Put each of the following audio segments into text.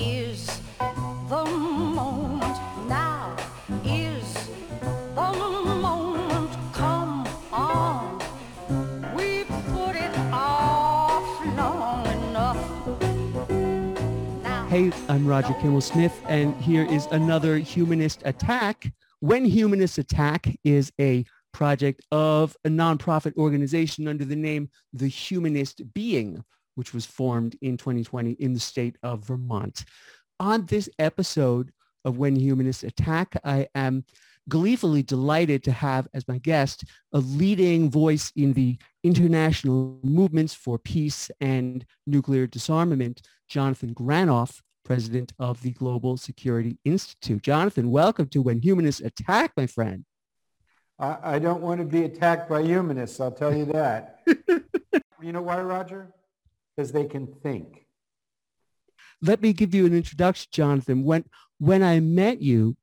is the moment. Now is the moment. Come on. We put it off long enough. Now. Hey, I'm Roger Kimmel Smith, and here is another Humanist Attack. When Humanists Attack is a project of a nonprofit organization under the name The Humanist Being, which was formed in 2020 in the state of Vermont. On this episode of When Humanists Attack, I am gleefully delighted to have as my guest a leading voice in the international movements for peace and nuclear disarmament, Jonathan Granoff, president of the Global Security Institute. Jonathan, welcome to When Humanists Attack, my friend. I, I don't want to be attacked by humanists, I'll tell you that. you know why, Roger? Because they can think. Let me give you an introduction, Jonathan. When, when I met you,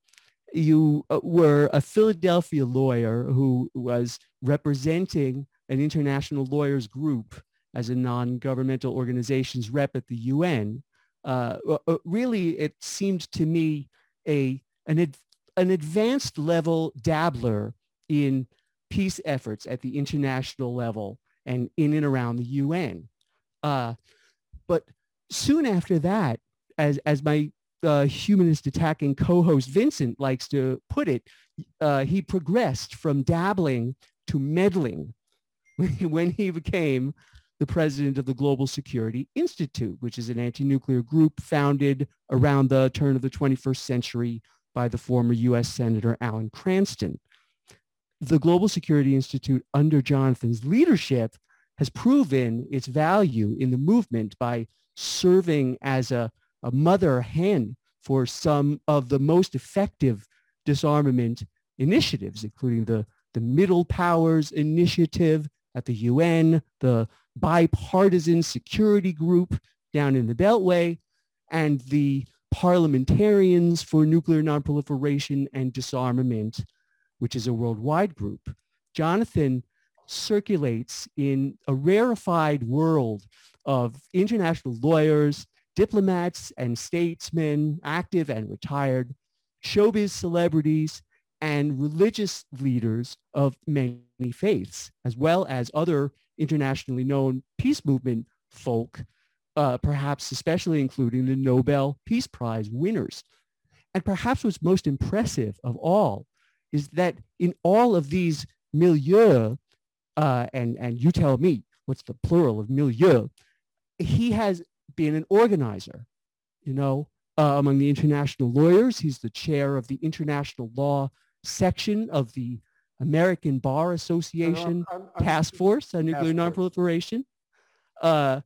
you uh, were a Philadelphia lawyer who was representing an international lawyers group as a non-governmental organizations rep at the UN. Uh, uh, really, it seemed to me a an, ad, an advanced level dabbler in peace efforts at the international level and in and around the UN. Uh, but soon after that, as, as my uh, humanist attacking co-host Vincent likes to put it, uh, he progressed from dabbling to meddling when he became the president of the Global Security Institute, which is an anti-nuclear group founded around the turn of the 21st century by the former U.S. Senator Alan Cranston. The Global Security Institute under Jonathan's leadership has proven its value in the movement by serving as a, a mother hen for some of the most effective disarmament initiatives, including the, the Middle Powers Initiative at the UN, the Bipartisan Security Group down in the Beltway, and the Parliamentarians for Nuclear Nonproliferation and Disarmament, which is a worldwide group. Jonathan circulates in a rarefied world of international lawyers, diplomats and statesmen, active and retired, showbiz celebrities, and religious leaders of many faiths, as well as other internationally known peace movement folk, uh, perhaps especially including the Nobel Peace Prize winners. And perhaps what's most impressive of all is that in all of these milieux, uh, and, and you tell me what's the plural of milieu, he has been an organizer, you know, uh, among the international lawyers. He's the chair of the international law section of the American Bar Association I'm- I'm- Task Force on Nuclear Nonproliferation. Uh,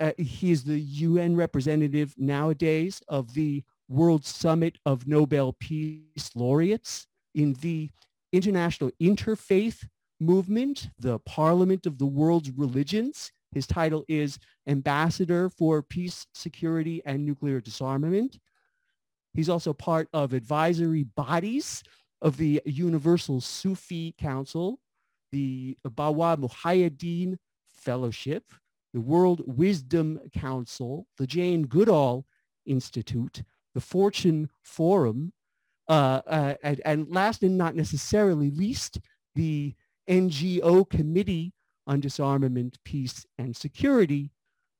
uh, he's the UN representative nowadays of the World Summit of Nobel Peace Laureates in the International Interfaith Movement, the Parliament of the World's Religions. His title is Ambassador for Peace, Security, and Nuclear Disarmament. He's also part of advisory bodies of the Universal Sufi Council, the Bawa Muhaiyaddeen Fellowship, the World Wisdom Council, the Jane Goodall Institute, the Fortune Forum, uh, uh, and, and last and not necessarily least, the NGO Committee on Disarmament, Peace, and Security,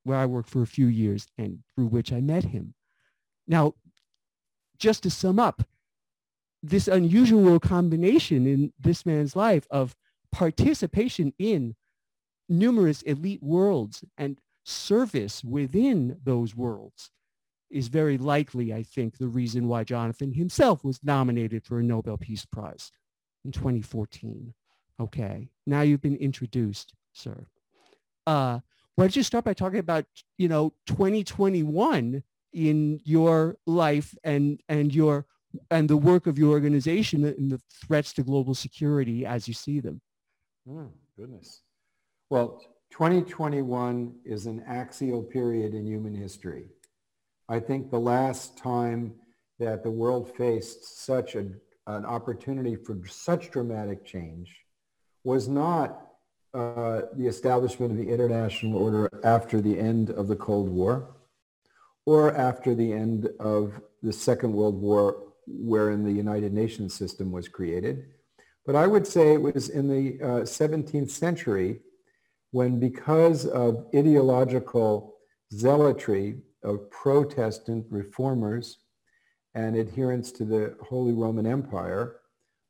where I worked for a few years and through which I met him. Now, just to sum up, this unusual combination in this man's life of participation in numerous elite worlds and service within those worlds is very likely, I think, the reason why Jonathan himself was nominated for a Nobel Peace Prize in 2014. Okay, now you've been introduced, sir. Uh, why don't you start by talking about, you know, 2021 in your life and and your and the work of your organization and the threats to global security as you see them. Hmm, goodness. Well, 2021 is an axial period in human history. I think the last time that the world faced such a, an opportunity for such dramatic change was not uh, the establishment of the international order after the end of the Cold War or after the end of the Second World War, wherein the United Nations system was created. But I would say it was in the uh, 17th century when because of ideological zealotry of Protestant reformers and adherence to the Holy Roman Empire,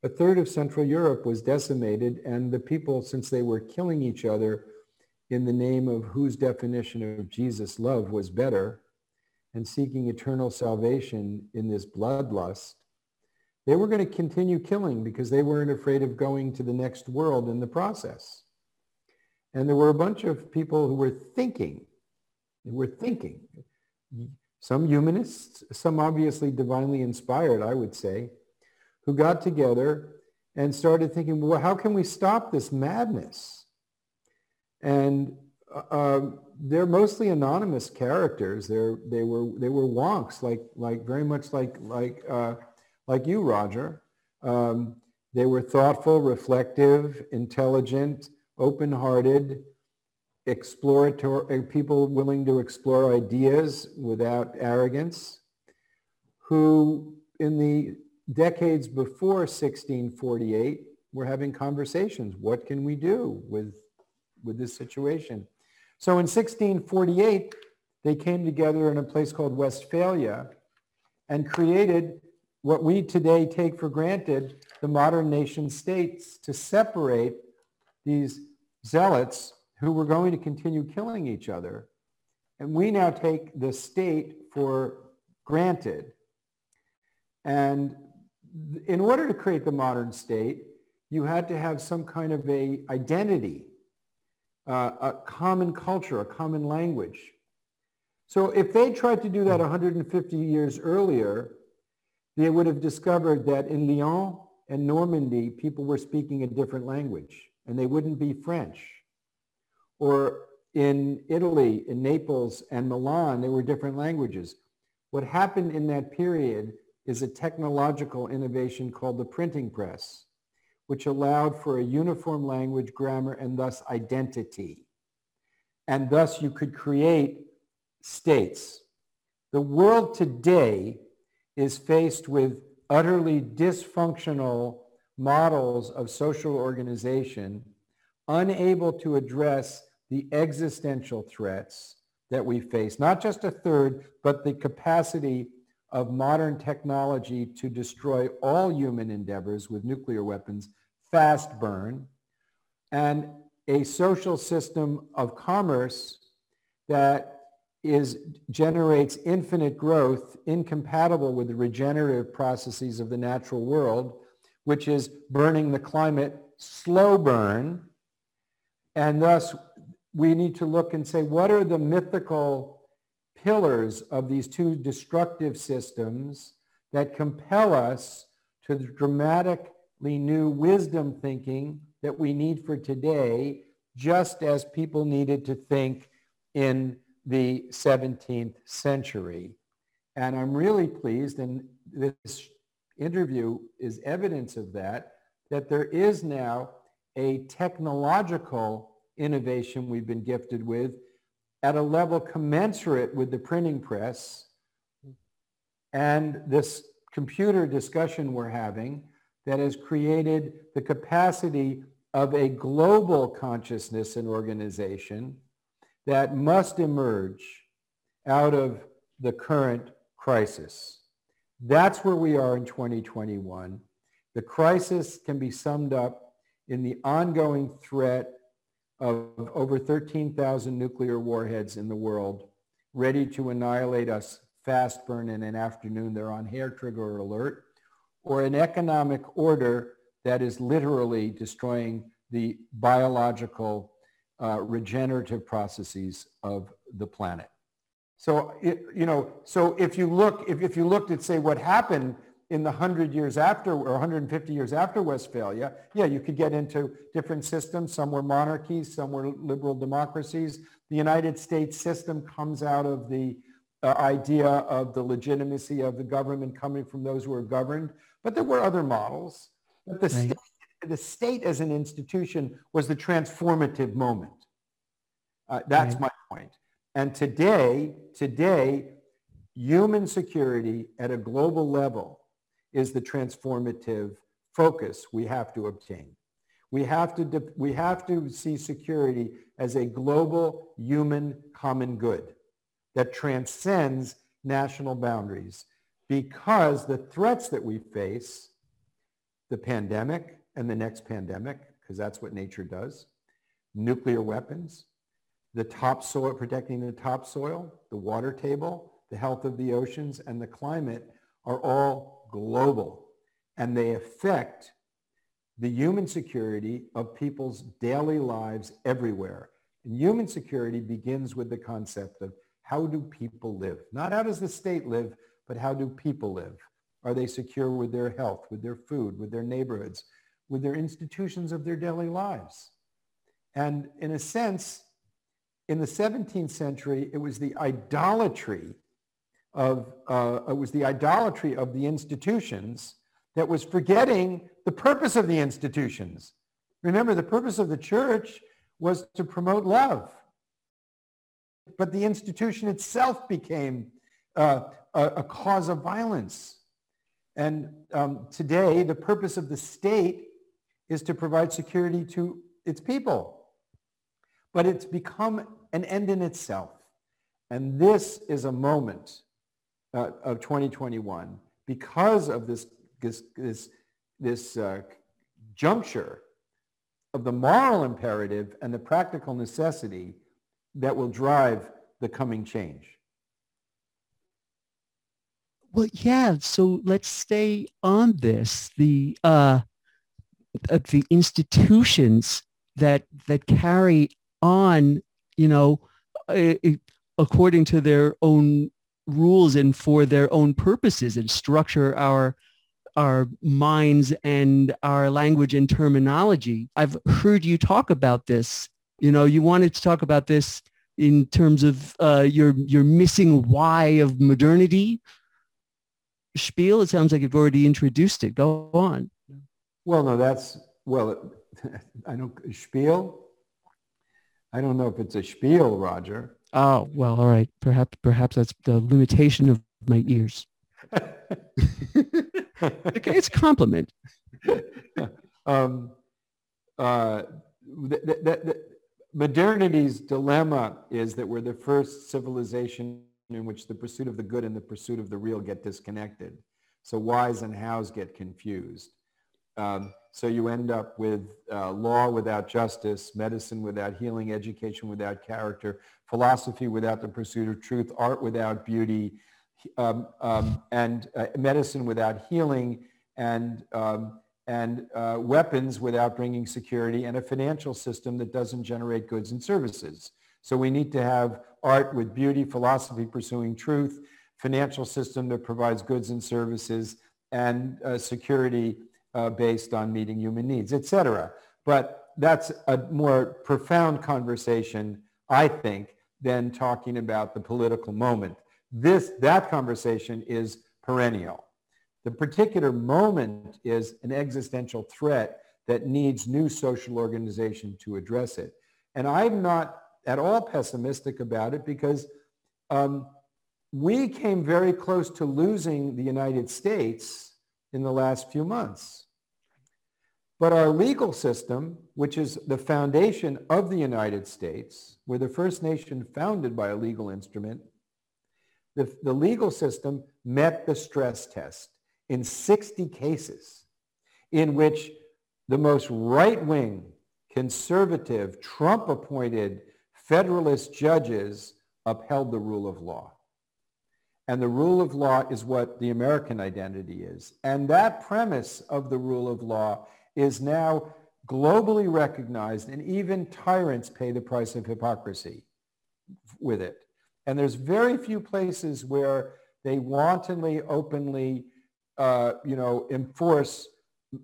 a third of Central Europe was decimated and the people, since they were killing each other in the name of whose definition of Jesus' love was better and seeking eternal salvation in this bloodlust, they were going to continue killing because they weren't afraid of going to the next world in the process. And there were a bunch of people who were thinking, who were thinking, some humanists, some obviously divinely inspired, I would say, who got together and started thinking, well, how can we stop this madness? And uh, um, they're mostly anonymous characters. They're, they were they were wonks, like like very much like like uh, like you, Roger. Um, they were thoughtful, reflective, intelligent, open-hearted, exploratory uh, people willing to explore ideas without arrogance, who in the decades before 1648 we're having conversations. What can we do with, with this situation? So in 1648, they came together in a place called Westphalia and created what we today take for granted, the modern nation states, to separate these zealots who were going to continue killing each other. And we now take the state for granted. And in order to create the modern state, you had to have some kind of a identity, uh, a common culture, a common language. So if they tried to do that 150 years earlier, they would have discovered that in Lyon and Normandy, people were speaking a different language and they wouldn't be French. Or in Italy, in Naples and Milan, there were different languages. What happened in that period is a technological innovation called the printing press, which allowed for a uniform language, grammar, and thus identity. And thus you could create states. The world today is faced with utterly dysfunctional models of social organization, unable to address the existential threats that we face, not just a third, but the capacity of modern technology to destroy all human endeavors with nuclear weapons, fast burn, and a social system of commerce that is generates infinite growth incompatible with the regenerative processes of the natural world, which is burning the climate slow burn. And thus we need to look and say, what are the mythical pillars of these two destructive systems that compel us to the dramatically new wisdom thinking that we need for today, just as people needed to think in the 17th century. And I'm really pleased, and this interview is evidence of that, that there is now a technological innovation we've been gifted with at a level commensurate with the printing press and this computer discussion we're having that has created the capacity of a global consciousness and organization that must emerge out of the current crisis. That's where we are in 2021. The crisis can be summed up in the ongoing threat of over 13,000 nuclear warheads in the world, ready to annihilate us fast burn in an afternoon. They're on hair trigger alert, or an economic order that is literally destroying the biological uh, regenerative processes of the planet. So, it, you know, so if you look, if, if you looked at, say, what happened in the 100 years after or 150 years after Westphalia, yeah, you could get into different systems. Some were monarchies, some were liberal democracies. The United States system comes out of the uh, idea of the legitimacy of the government coming from those who are governed. But there were other models. But the, right. state, the state as an institution was the transformative moment. Uh, that's right. my point. And today, today, human security at a global level is the transformative focus we have to obtain. We have to, we have to see security as a global human common good that transcends national boundaries because the threats that we face, the pandemic and the next pandemic, because that's what nature does, nuclear weapons, the topsoil, protecting the topsoil, the water table, the health of the oceans, and the climate are all global. And they affect the human security of people's daily lives everywhere. And human security begins with the concept of how do people live? Not how does the state live, but how do people live? Are they secure with their health, with their food, with their neighborhoods, with their institutions of their daily lives? And in a sense, in the 17th century, it was the idolatry of, uh, it was the idolatry of the institutions that was forgetting the purpose of the institutions. Remember, the purpose of the church was to promote love. But the institution itself became uh, a, a, cause of violence. And um, today, the purpose of the state is to provide security to its people. But it's become an end in itself. And this is a moment uh, of 2021 because of this, this, this, this uh, juncture of the moral imperative and the practical necessity that will drive the coming change. Well, yeah. So let's stay on this. The uh, the institutions that that carry on, you know, according to their own rules and for their own purposes and structure our our minds and our language and terminology. I've heard you talk about this. You know, you wanted to talk about this in terms of uh, your your missing why of modernity spiel. It sounds like you've already introduced it. Go on. Well, no, that's well. I don't spiel. I don't know if it's a spiel, Roger. Oh well, all right. Perhaps perhaps that's the limitation of my ears. okay, it's a compliment. um, uh, the, the, the, modernity's dilemma is that we're the first civilization in which the pursuit of the good and the pursuit of the real get disconnected. So whys and hows get confused. Um, so you end up with uh, law without justice, medicine without healing, education without character, philosophy without the pursuit of truth, art without beauty, um, um, and uh, medicine without healing, and, um, and uh, weapons without bringing security, and a financial system that doesn't generate goods and services. So we need to have art with beauty, philosophy pursuing truth, financial system that provides goods and services, and uh, security uh, based on meeting human needs, etc. But that's a more profound conversation, I think, than talking about the political moment. This, that conversation is perennial. The particular moment is an existential threat that needs new social organization to address it. And I'm not at all pessimistic about it because um, we came very close to losing the United States in the last few months. But our legal system, which is the foundation of the United States, we're the first nation founded by a legal instrument, the, the legal system met the stress test in 60 cases in which the most right-wing, conservative, Trump-appointed Federalist judges upheld the rule of law. And the rule of law is what the American identity is. And that premise of the rule of law is now globally recognized and even tyrants pay the price of hypocrisy with it. And there's very few places where they wantonly, openly, uh, you know, enforce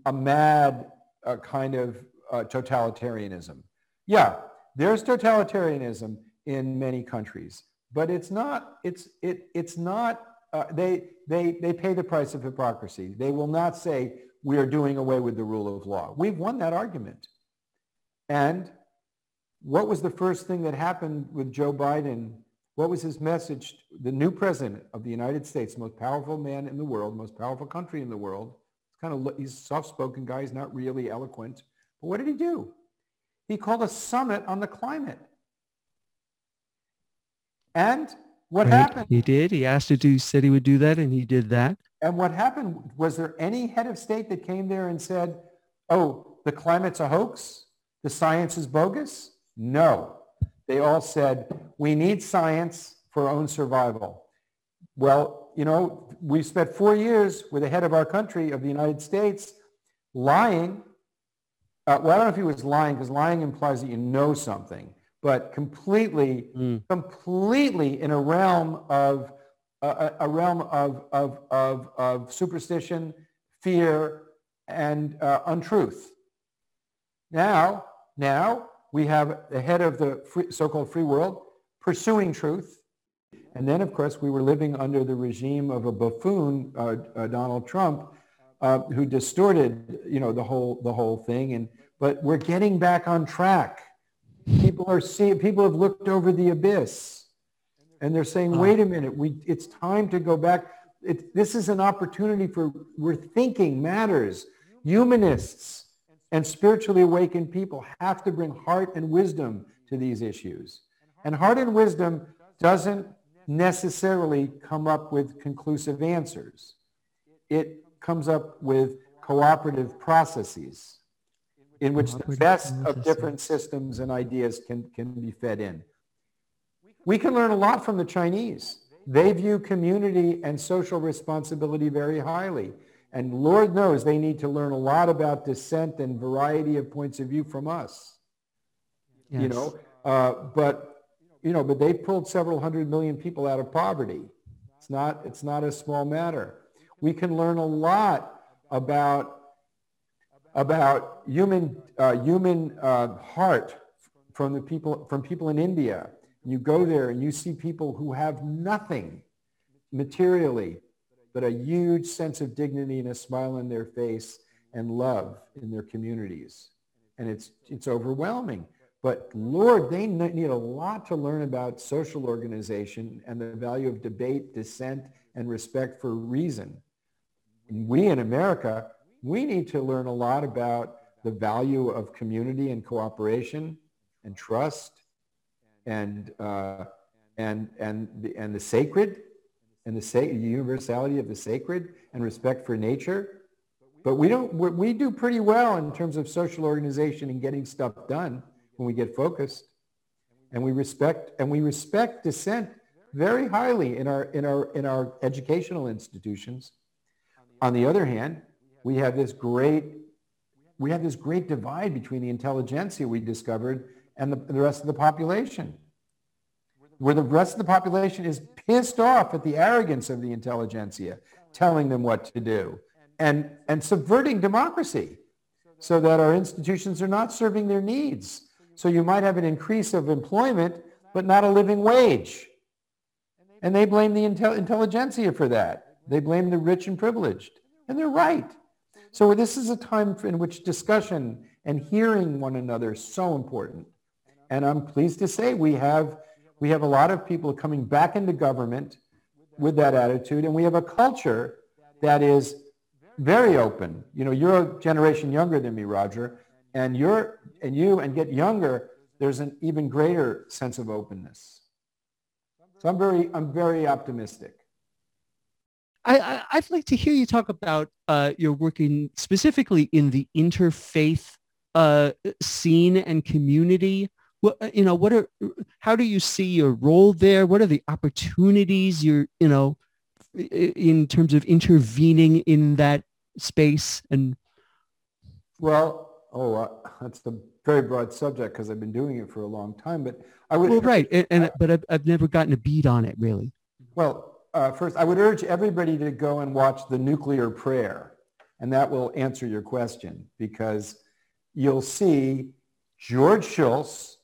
a mad uh, kind of uh, totalitarianism. Yeah, there's totalitarianism in many countries, but it's not, it's, it, it's not, uh, they, they, they pay the price of hypocrisy. They will not say, we are doing away with the rule of law. We've won that argument. And what was the first thing that happened with Joe Biden What was his message? The new president of the United States, most powerful man in the world, most powerful country in the world. It's kind of he's a soft-spoken guy. He's not really eloquent. But what did he do? He called a summit on the climate. And what Right. happened? He did. He asked to do, said he would do that, and he did that. And what happened? Was there any head of state that came there and said, oh, the climate's a hoax? The science is bogus? No. They all said, we need science for our own survival. Well, you know, we spent four years with the head of our country, of the United States, lying. Uh, well, I don't know if he was lying because lying implies that you know something, but completely, Mm. completely in a realm of a, a realm of, of, of, of superstition, fear, and uh, untruth. Now, now we have the head of the free, so-called free world pursuing truth. And then, of course, we were living under the regime of a buffoon, uh, uh, Donald Trump, uh, who distorted, you know, the whole the whole thing. And but we're getting back on track. People are seeing. People have looked over the abyss, and they're saying, Oh. "Wait a minute. We it's time to go back. It, this is an opportunity for we're thinking matters. Humanists and spiritually awakened people have to bring heart and wisdom to these issues. And heart and wisdom doesn't necessarily come up with conclusive answers. It comes up with cooperative processes in which the best of different systems and ideas can, can be fed in. We can learn a lot from the Chinese. They view community and social responsibility very highly. And Lord knows they need to learn a lot about dissent and variety of points of view from us you know uh, but you know but they pulled several hundred million people out of poverty it's not it's not a small matter we can learn a lot about about human uh, human uh, heart from the people from people in India. You go there and you see people who have nothing materially but a huge sense of dignity and a smile on their face and love in their communities. And it's it's overwhelming. But Lord, they need a lot to learn about social organization and the value of debate, dissent, and respect for reason. We in America, we need to learn a lot about the value of community and cooperation and trust and, uh, and, and, the, and the sacred and the, sa- universality of the sacred and respect for nature. But we don't, we do pretty well in terms of social organization and getting stuff done when we get focused. And we respect, and we respect dissent very highly in our, in our, in our educational institutions. On the other hand, we have this great, we have this great divide between the intelligentsia we discovered and the, the rest of the population where the rest of the population is pissed off at the arrogance of the intelligentsia, telling them what to do, and, and subverting democracy so that our institutions are not serving their needs. So you might have an increase of employment, but not a living wage. And they blame the intel- intelligentsia for that. They blame the rich and privileged. And they're right. So this is a time in which discussion and hearing one another is so important. And I'm pleased to say we have, we have a lot of people coming back into government with that attitude. And we have a culture that is very open. You know, you're a generation younger than me, Roger, and you're, and you, and get younger, there's an even greater sense of openness. So I'm very, I'm very optimistic. I, I, I'd like to hear you talk about uh, your working specifically in the interfaith uh, scene and community. What, uh, you know, what are, how do you see your role there? What are the opportunities you're, you know, in terms of intervening in that space? And Well, oh, uh, that's a very broad subject because I've been doing it for a long time. But I would, well, right, and, and but I've, I've never gotten a beat on it really. well, uh, first, I would urge everybody to go and watch the nuclear prayer, and that will answer your question because you'll see George Shultz.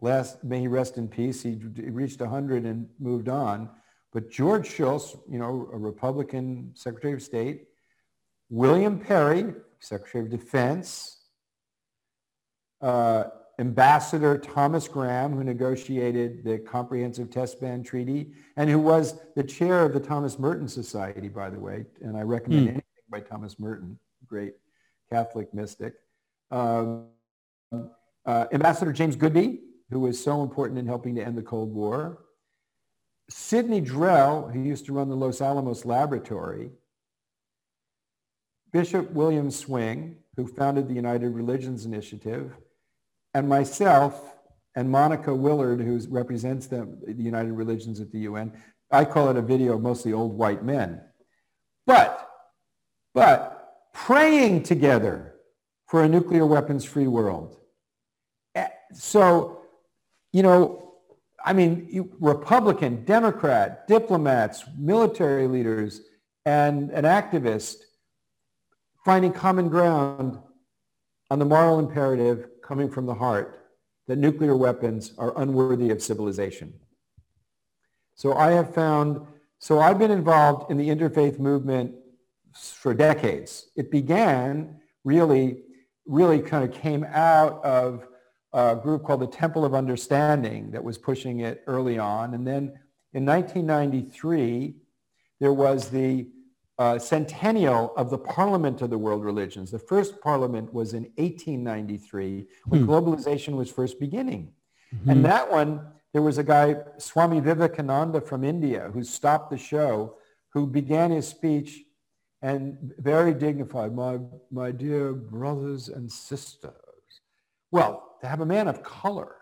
Last, may he rest in peace. He reached 100 and moved on. But George Shultz, you know, a Republican Secretary of State, William Perry, Secretary of Defense, uh, Ambassador Thomas Graham, who negotiated the Comprehensive Test Ban Treaty and who was the chair of the Thomas Merton Society, by the way. And I recommend Hmm. anything by Thomas Merton, great Catholic mystic. Um, uh, Ambassador James Goodby, who was so important in helping to end the Cold War. Sidney Drell, who used to run the Los Alamos Laboratory. Bishop William Swing, who founded the United Religions Initiative, and myself and Monica Willard, who represents the, United Religions at the UN. I call it a video of mostly old white men. But, but praying together for a nuclear weapons-free world. Eh, So, you know, I mean, you, Republican, Democrat, diplomats, military leaders, and an activist finding common ground on the moral imperative coming from the heart that nuclear weapons are unworthy of civilization. So I have found, so I've been involved in the interfaith movement for decades. It began really, really kind of came out of a group called the Temple of Understanding that was pushing it early on. And then in 1993, there was the uh, centennial of the Parliament of the World Religions. The first parliament was in 1893 when Hmm. globalization was first beginning. Mhm. And that one, there was a guy, Swami Vivekananda from India, who stopped the show, who began his speech and very dignified, my, my dear brothers and sisters. Well, to have a man of color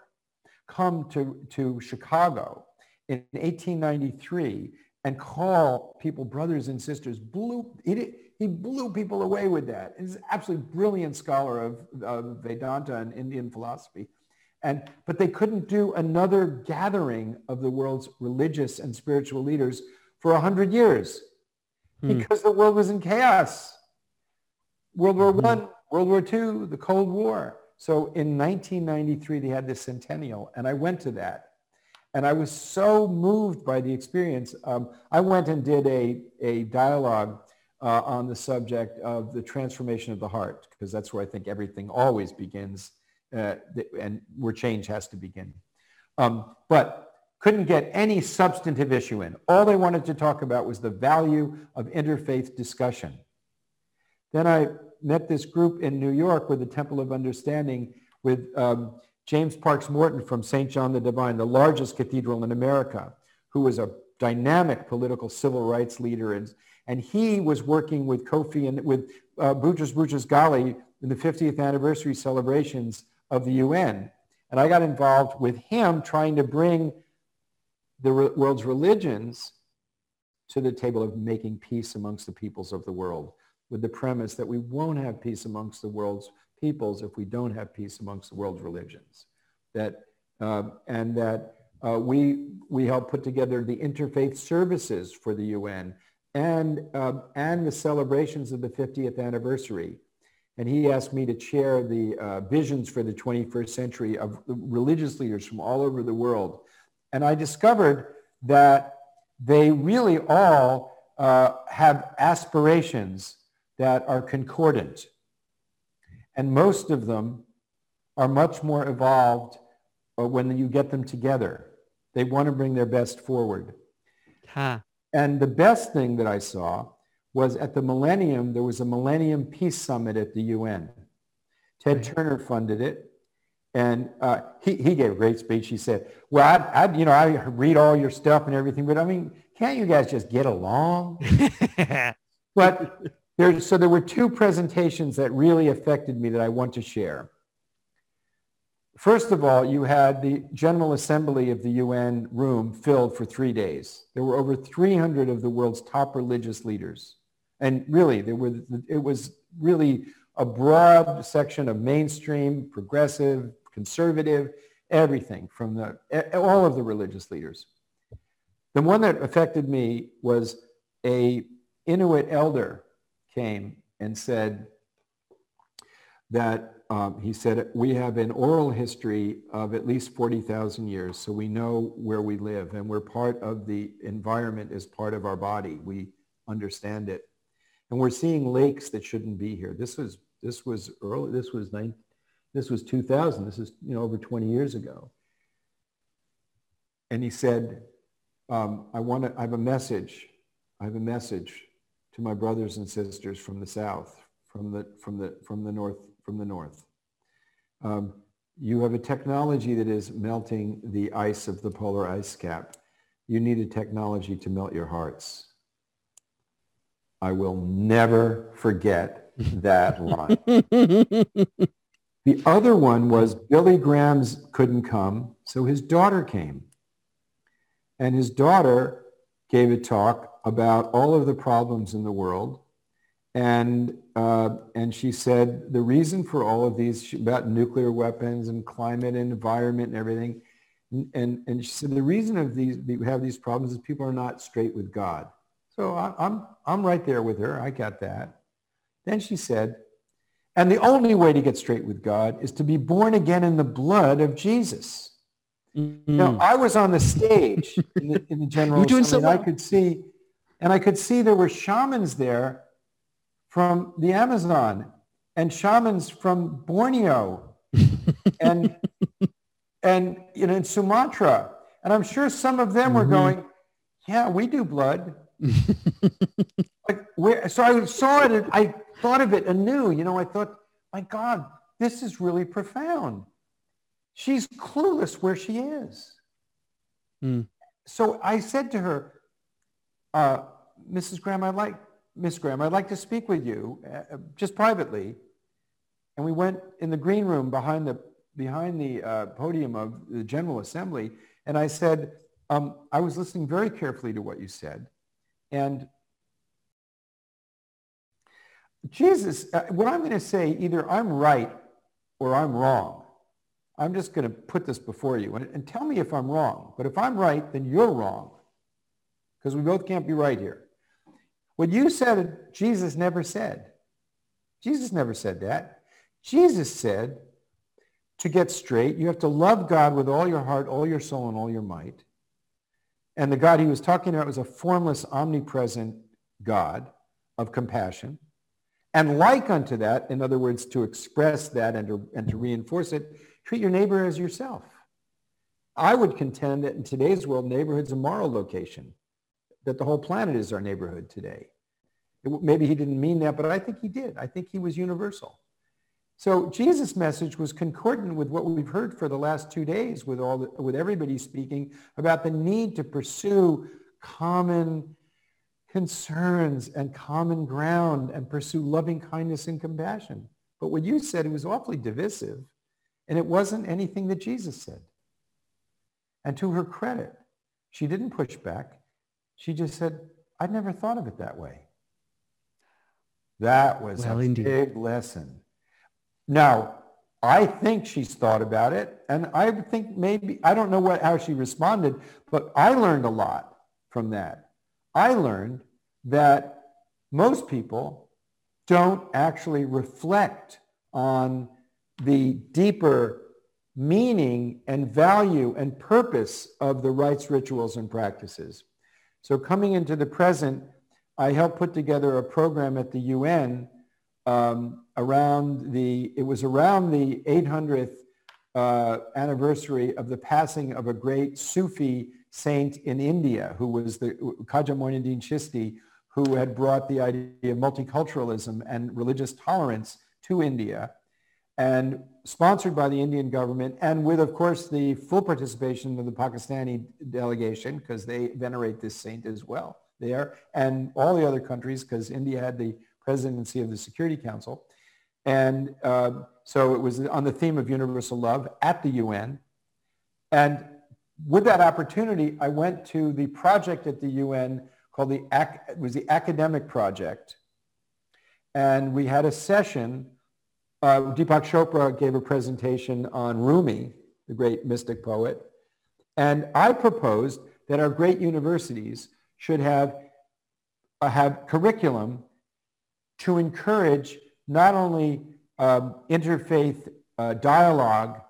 come to, to Chicago in 1893 and call people brothers and sisters, blew, he, did- he blew people away with that. He's an absolutely brilliant scholar of, of Vedanta and Indian philosophy. And, but they couldn't do another gathering of the world's religious and spiritual leaders for 100 years Hmm. because the world was in chaos. World War Mhm. One, World War Two, the Cold War. So in 1993, they had this centennial, and I went to that. And I was so moved by the experience. Um, I went and did a, a dialogue uh, on the subject of the transformation of the heart, because that's where I think everything always begins uh, and where change has to begin. Um, but couldn't get any substantive issue in. All they wanted to talk about was the value of interfaith discussion. Then I met this group in New York with the Temple of Understanding with um, James Parks Morton from St. John the Divine, the largest cathedral in America, who was a dynamic political civil rights leader. And, and he was working with Kofi and with uh, Boutros Boutros-Ghali in the 50th anniversary celebrations of the UN. And I got involved with him trying to bring the re- world's religions to the table of making peace amongst the peoples of the world with the premise that we won't have peace amongst the world's peoples if we don't have peace amongst the world's religions. That, uh, and that uh, we, we help put together the interfaith services for the UN and, um, and the celebrations of the 50th anniversary. And he asked me to chair the uh, visions for the 21st century of religious leaders from all over the world. And I discovered that they really all uh, have aspirations that are concordant. And most of them are much more evolved uh, when you get them together. They want to bring their best forward. Ha. And the best thing that I saw was at the Millennium, there was a Millennium Peace Summit at the UN. Ted Right. Turner funded it. And uh, he, he gave a great speech. He said, well, I, I, you know, I read all your stuff and everything, but I mean, can't you guys just get along? But there, so there were two presentations that really affected me that I want to share. First of all, you had the General Assembly of the UN room filled for three days. There were over 300 of the world's top religious leaders. And really, there were, it was really a broad section of mainstream, progressive, conservative, everything from the, all of the religious leaders. The one that affected me was a Inuit elder came and said that um, he said, we have an oral history of at least 40,000 years, so we know where we live and we're part of the environment as part of our body. We understand it. And we're seeing lakes that shouldn't be here. This was, this was early, this was nine, This was 2000. This is, you know, over 20 years ago. And he said, um, I want to, I have a message. I have a message to my brothers and sisters from the South, from the, from the, from the North, from the North. Um, you have a technology that is melting the ice of the polar ice cap. You need a technology to melt your hearts. I will never forget that line. the other one was Billy Graham's couldn't come, so his daughter came. And his daughter gave a talk about all of the problems in the world. And, uh, and she said the reason for all of these about nuclear weapons and climate and environment and everything. And, and she said the reason of these, we have these problems is people are not straight with God. So I, I'm, I'm right there with her. I got that. Then she said, and the only way to get straight with God is to be born again in the blood of Jesus. Mm-hmm. Now, I was on the stage in the, in the general You're doing so well. I could see, and I could see there were shamans there from the Amazon and shamans from Borneo and, and you know, in Sumatra. And I'm sure some of them mm-hmm. were going, yeah, we do blood. like where, so I saw it and I thought of it anew. You know, I thought, my God, this is really profound. She's clueless where she is. Mm. So I said to her, uh, Mrs. Graham, I'd like, Miss Graham, I'd like to speak with you uh, just privately. And we went in the green room behind the, behind the uh, podium of the General Assembly. And I said, um, I was listening very carefully to what you said. And Jesus, uh, what I'm going to say, either I'm right or I'm wrong. I'm just going to put this before you and, and tell me if I'm wrong. But if I'm right, then you're wrong because we both can't be right here. What you said, Jesus never said. Jesus never said that. Jesus said, to get straight, you have to love God with all your heart, all your soul, and all your might. And the God he was talking about was a formless, omnipresent God of compassion. And like unto that, in other words, to express that and to, and to reinforce it, treat your neighbor as yourself. I would contend that in today's world, neighborhood's a moral location, that the whole planet is our neighborhood today. It, maybe he didn't mean that, but I think he did. I think he was universal. So Jesus' message was concordant with what we've heard for the last two days with all the, with everybody speaking about the need to pursue common concerns and common ground and pursue loving kindness and compassion. But what you said, it was awfully divisive. And it wasn't anything that Jesus said. And to her credit, she didn't push back. She just said, I'd never thought of it that way. That was well, a indeed. big lesson. Now, I think she's thought about it, and I think maybe, I don't know what, how she responded, but I learned a lot from that. I learned that most people don't actually reflect on the deeper meaning and value and purpose of the rites, rituals, and practices. So coming into the present, I helped put together a program at the UN um, around the, it was around the 800th uh, anniversary of the passing of a great Sufi saint in India who was the Khaja Moinuddin Chishti, who had brought the idea of multiculturalism and religious tolerance to India and sponsored by the Indian government and with, of course, the full participation of the Pakistani delegation because they venerate this saint as well there and all the other countries because India had the presidency of the Security Council. And uh, so it was on the theme of universal love at the UN. And with that opportunity, I went to the project at the UN called the, it was the Academic Project. And we had a session uh, Deepak Chopra gave a presentation on Rumi, the great mystic poet. And I proposed that our great universities should have, uh, have curriculum to encourage not only um, interfaith uh, dialogue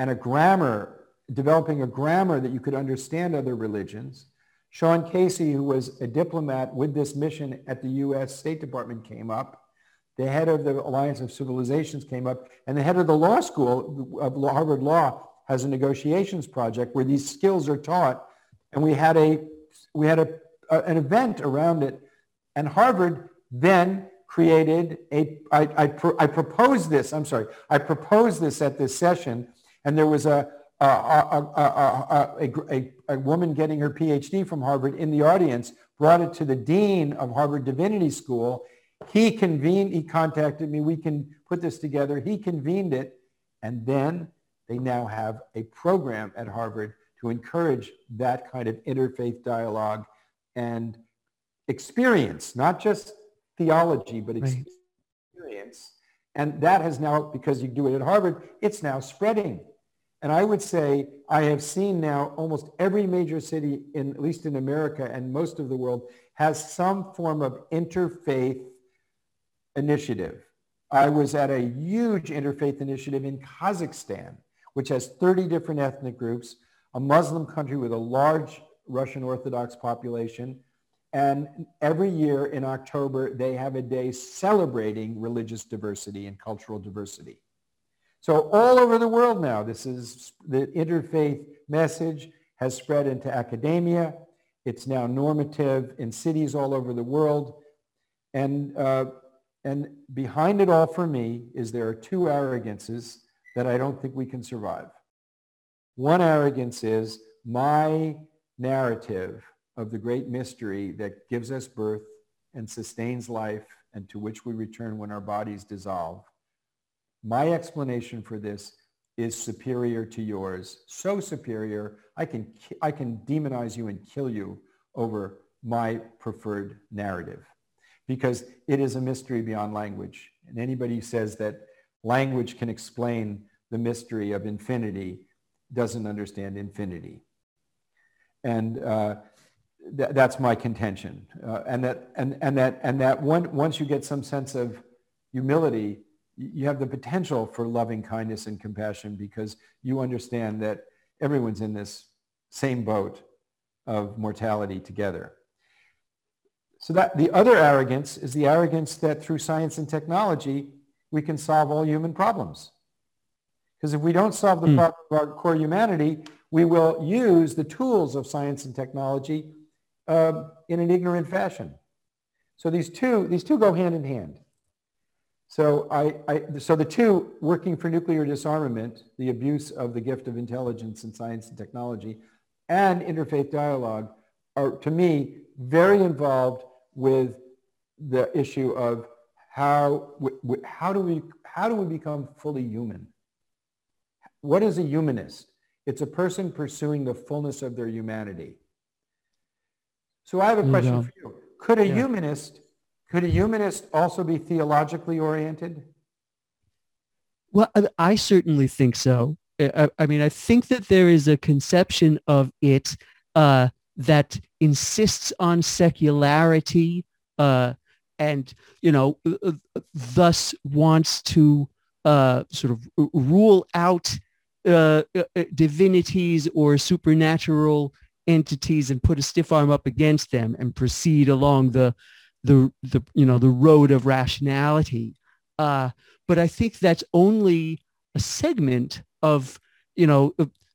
and a grammar, developing a grammar that you could understand other religions. Shaun Casey, who was a diplomat with this mission at the U.S. State Department, came up the head of the Alliance of Civilizations came up, and the head of the law school of Harvard Law has a negotiations project where these skills are taught. And we had a we had a, a an event around it, and Harvard then created a. I, I, pro, I proposed this. I'm sorry. I proposed this at this session, and there was a a, a, a, a, woman getting her PhD from Harvard in the audience brought it to the dean of Harvard Divinity School. He convened, he contacted me, we can put this together. He convened it, and then they now have a program at Harvard to encourage that kind of interfaith dialogue and experience, not just theology, but experience. Right. And that has now, because you do it at Harvard, it's now spreading. And I would say I have seen now almost every major city, in, at least in America and most of the world, has some form of interfaith initiative. I was at a huge interfaith initiative in Kazakhstan, which has 30 different ethnic groups, a Muslim country with a large Russian Orthodox population. And every year in October, they have a day celebrating religious diversity and cultural diversity. So all over the world now, this is the interfaith message has spread into academia. It's now normative in cities all over the world. And, uh, and behind it all for me is there are two arrogances that I don't think we can survive. One arrogance is my narrative of the great mystery that gives us birth and sustains life and to which we return when our bodies dissolve my explanation for this is superior to yours. So superior, I can, I can demonize you and kill you over my preferred narrative because it is a mystery beyond language. And anybody who says that language can explain the mystery of infinity doesn't understand infinity. And uh, th- that's my contention. Uh, and that, and, and that, and that one, once you get some sense of humility, you have the potential for loving kindness and compassion because you understand that everyone's in this same boat of mortality together. So that the other arrogance is the arrogance that through science and technology, we can solve all human problems. Because if we don't solve the mm. problem of our core humanity, we will use the tools of science and technology uh, in an ignorant fashion. So these two, these two go hand in hand. So, I, I, so the two working for nuclear disarmament, the abuse of the gift of intelligence and science and technology, and interfaith dialogue are, to me, very involved with the issue of how, how, do we, how do we become fully human? What is a humanist? It's a person pursuing the fullness of their humanity. So I have a question for you. Could a yeah. humanist could a humanist also be theologically oriented? Well, I certainly think so. I, I mean, I think that there is a conception of it uh, that insists on secularity uh, and, you know, uh, uh, thus wants to uh, sort of rule out uh, divinities or supernatural entities and put a stiff arm up against them and proceed along the the the you know the road of rationality. Uh, but I think that's only a segment of you know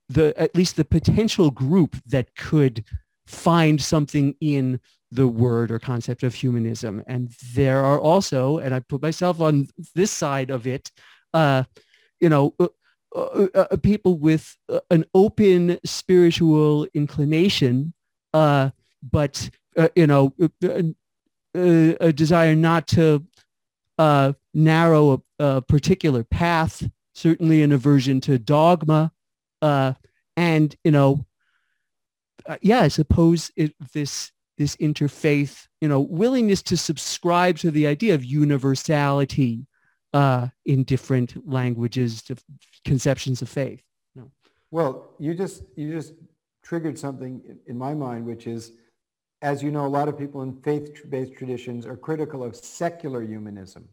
the at least the potential group that could find something in the word or concept of humanism. And there are also, and I put myself on this side of it, uh, you know, uh, uh, uh people with uh, an open spiritual inclination, uh, but you know, a, desire not to narrow a, a, particular path, certainly an aversion to dogma, and you know, uh, yeah, I suppose it, this this interfaith, you know, willingness to subscribe to the idea of universality uh, in different languages, conceptions of faith. No. Well, you just you just triggered something in my mind, which is as you know, a lot of people in faith-based traditions are critical of secular humanism.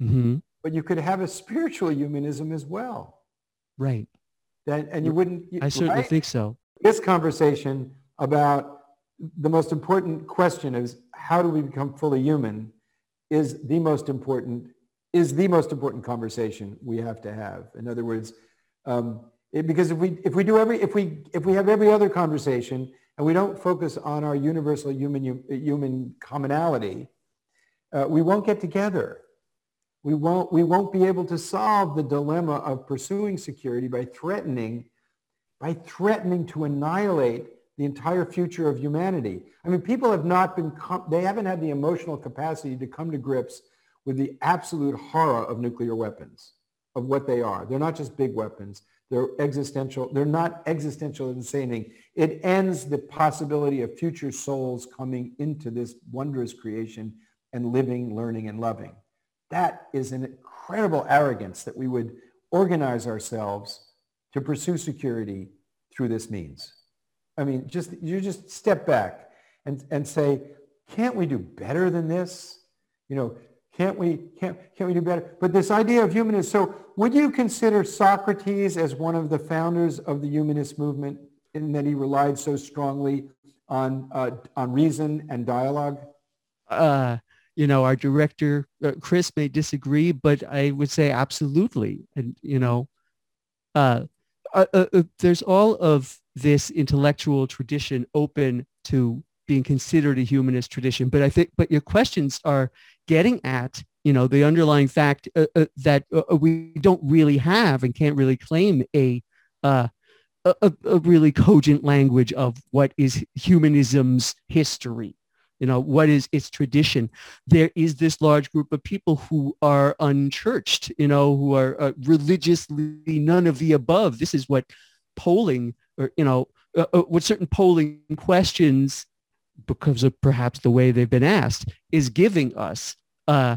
Mm-hmm. But you could have a spiritual humanism as well. Right. That, and you wouldn't. I certainly right? think so. This conversation about the most important question is how do we become fully human is the most important is the most important conversation we have to have. In other words, um, it, because if we if we do every if we if we have every other conversation and we don't focus on our universal human human commonality, uh, we won't get together. We won't we won't be able to solve the dilemma of pursuing security by threatening by threatening to annihilate the entire future of humanity. I mean, people have not been, they haven't had the emotional capacity to come to grips with the absolute horror of nuclear weapons, of what they are. They're not just big weapons. They're existential. They're not existential insaning. It ends the possibility of future souls coming into this wondrous creation and living, learning, and loving. That is an incredible arrogance that we would organize ourselves to pursue security through this means. I mean, just you just step back and, and say, can't we do better than this? You know, can't we, can't, can't we do better? But this idea of humanism, so would you consider Socrates as one of the founders of the humanist movement in that he relied so strongly on, uh, on reason and dialogue? Uh, you know, our director, uh, Chris may disagree, but I would say absolutely. And, you know, uh, uh, uh, there's all of this intellectual tradition open to being considered a humanist tradition. But I think, but your questions are getting at, you know, the underlying fact uh, uh, that uh, uh we don't really have and can't really claim a, uh, a, a really cogent language of what is humanism's history. You know, what is its tradition? There is this large group of people who are unchurched, you know, who are uh, religiously none of the above. This is what polling or, you know, uh, uh, what certain polling questions because of perhaps the way they've been asked, is giving us uh,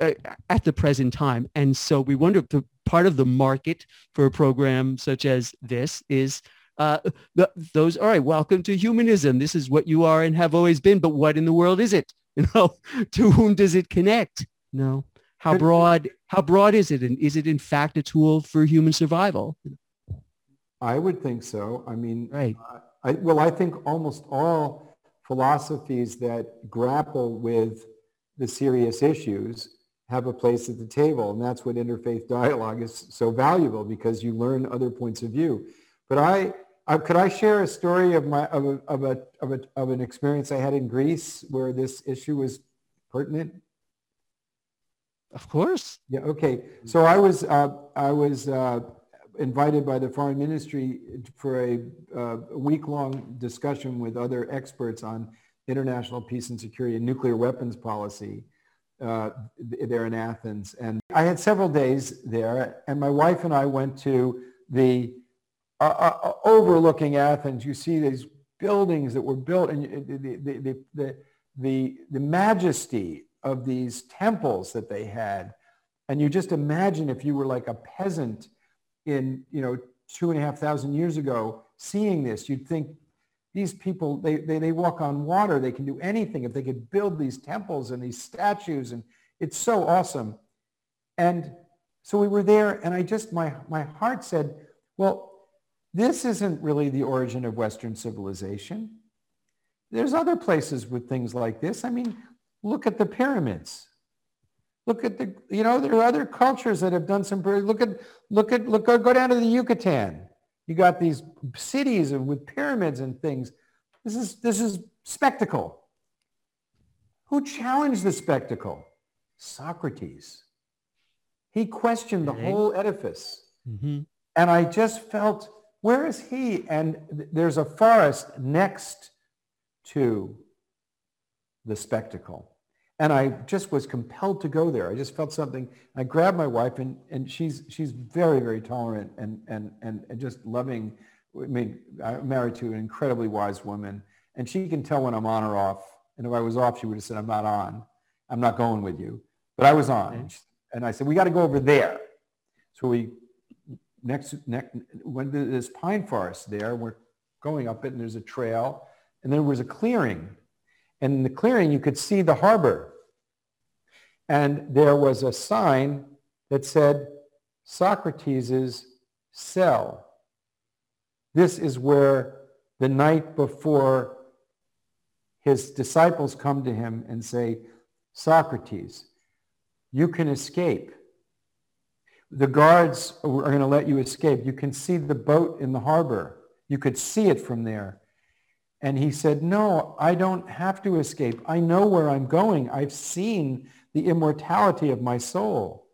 uh, at the present time. And so we wonder if the part of the market for a program such as this is uh, the, those, all right, welcome to humanism. This is what you are and have always been, but what in the world is it? You know, to whom does it connect? No. How broad, how broad is it? And is it in fact a tool for human survival? I would think so. I mean, right. I, well, I think almost all philosophies that grapple with the serious issues have a place at the table. And that's what interfaith dialogue is so valuable because you learn other points of view. But I, I could I share a story of my of a, of a of a of an experience I had in Greece where this issue was pertinent? Of course. Yeah. Okay. So I was uh, I was uh, invited by the foreign ministry for a, uh, week-long discussion with other experts on international peace and security and nuclear weapons policy uh, there in Athens. And I had several days there, and my wife and I went to the uh, uh, uh overlooking Athens. You see these buildings that were built, and the, the, the, the, the, the majesty of these temples that they had. And you just imagine if you were like a peasant in, you know, two and a half thousand years ago, seeing this, you'd think these people, they, they, they walk on water. They can do anything. If they could build these temples and these statues, and it's so awesome. And so we were there, and I just, my, my heart said, well, this isn't really the origin of Western civilization. There's other places with things like this. I mean, look at the pyramids. Look at the, you know, there are other cultures that have done some, look at, look at, look, go, down to the Yucatan. You got these cities with pyramids and things. This is, this is spectacle. Who challenged the spectacle? Socrates. He questioned the whole edifice. Mm-hmm. And I just felt, where is he? And th- there's a forest next to the spectacle. And I just was compelled to go there. I just felt something. I grabbed my wife, and, and she's, she's very, very tolerant and, and, and, and just loving. I mean, I'm married to an incredibly wise woman, and she can tell when I'm on or off. And if I was off, she would have said, I'm not on. I'm not going with you. But I was on. Mm-hmm. And I said, we got to go over there. So we next, next to this pine forest there. We're going up it, and there's a trail. And there was a clearing. And in the clearing, you could see the harbor. And there was a sign that said Socrates' cell. This is where the night before his disciples come to him and say, Socrates, you can escape. The guards are going to let you escape. You can see the boat in the harbor. You could see it from there. And he said, no, I don't have to escape. I know where I'm going. I've seen the immortality of my soul.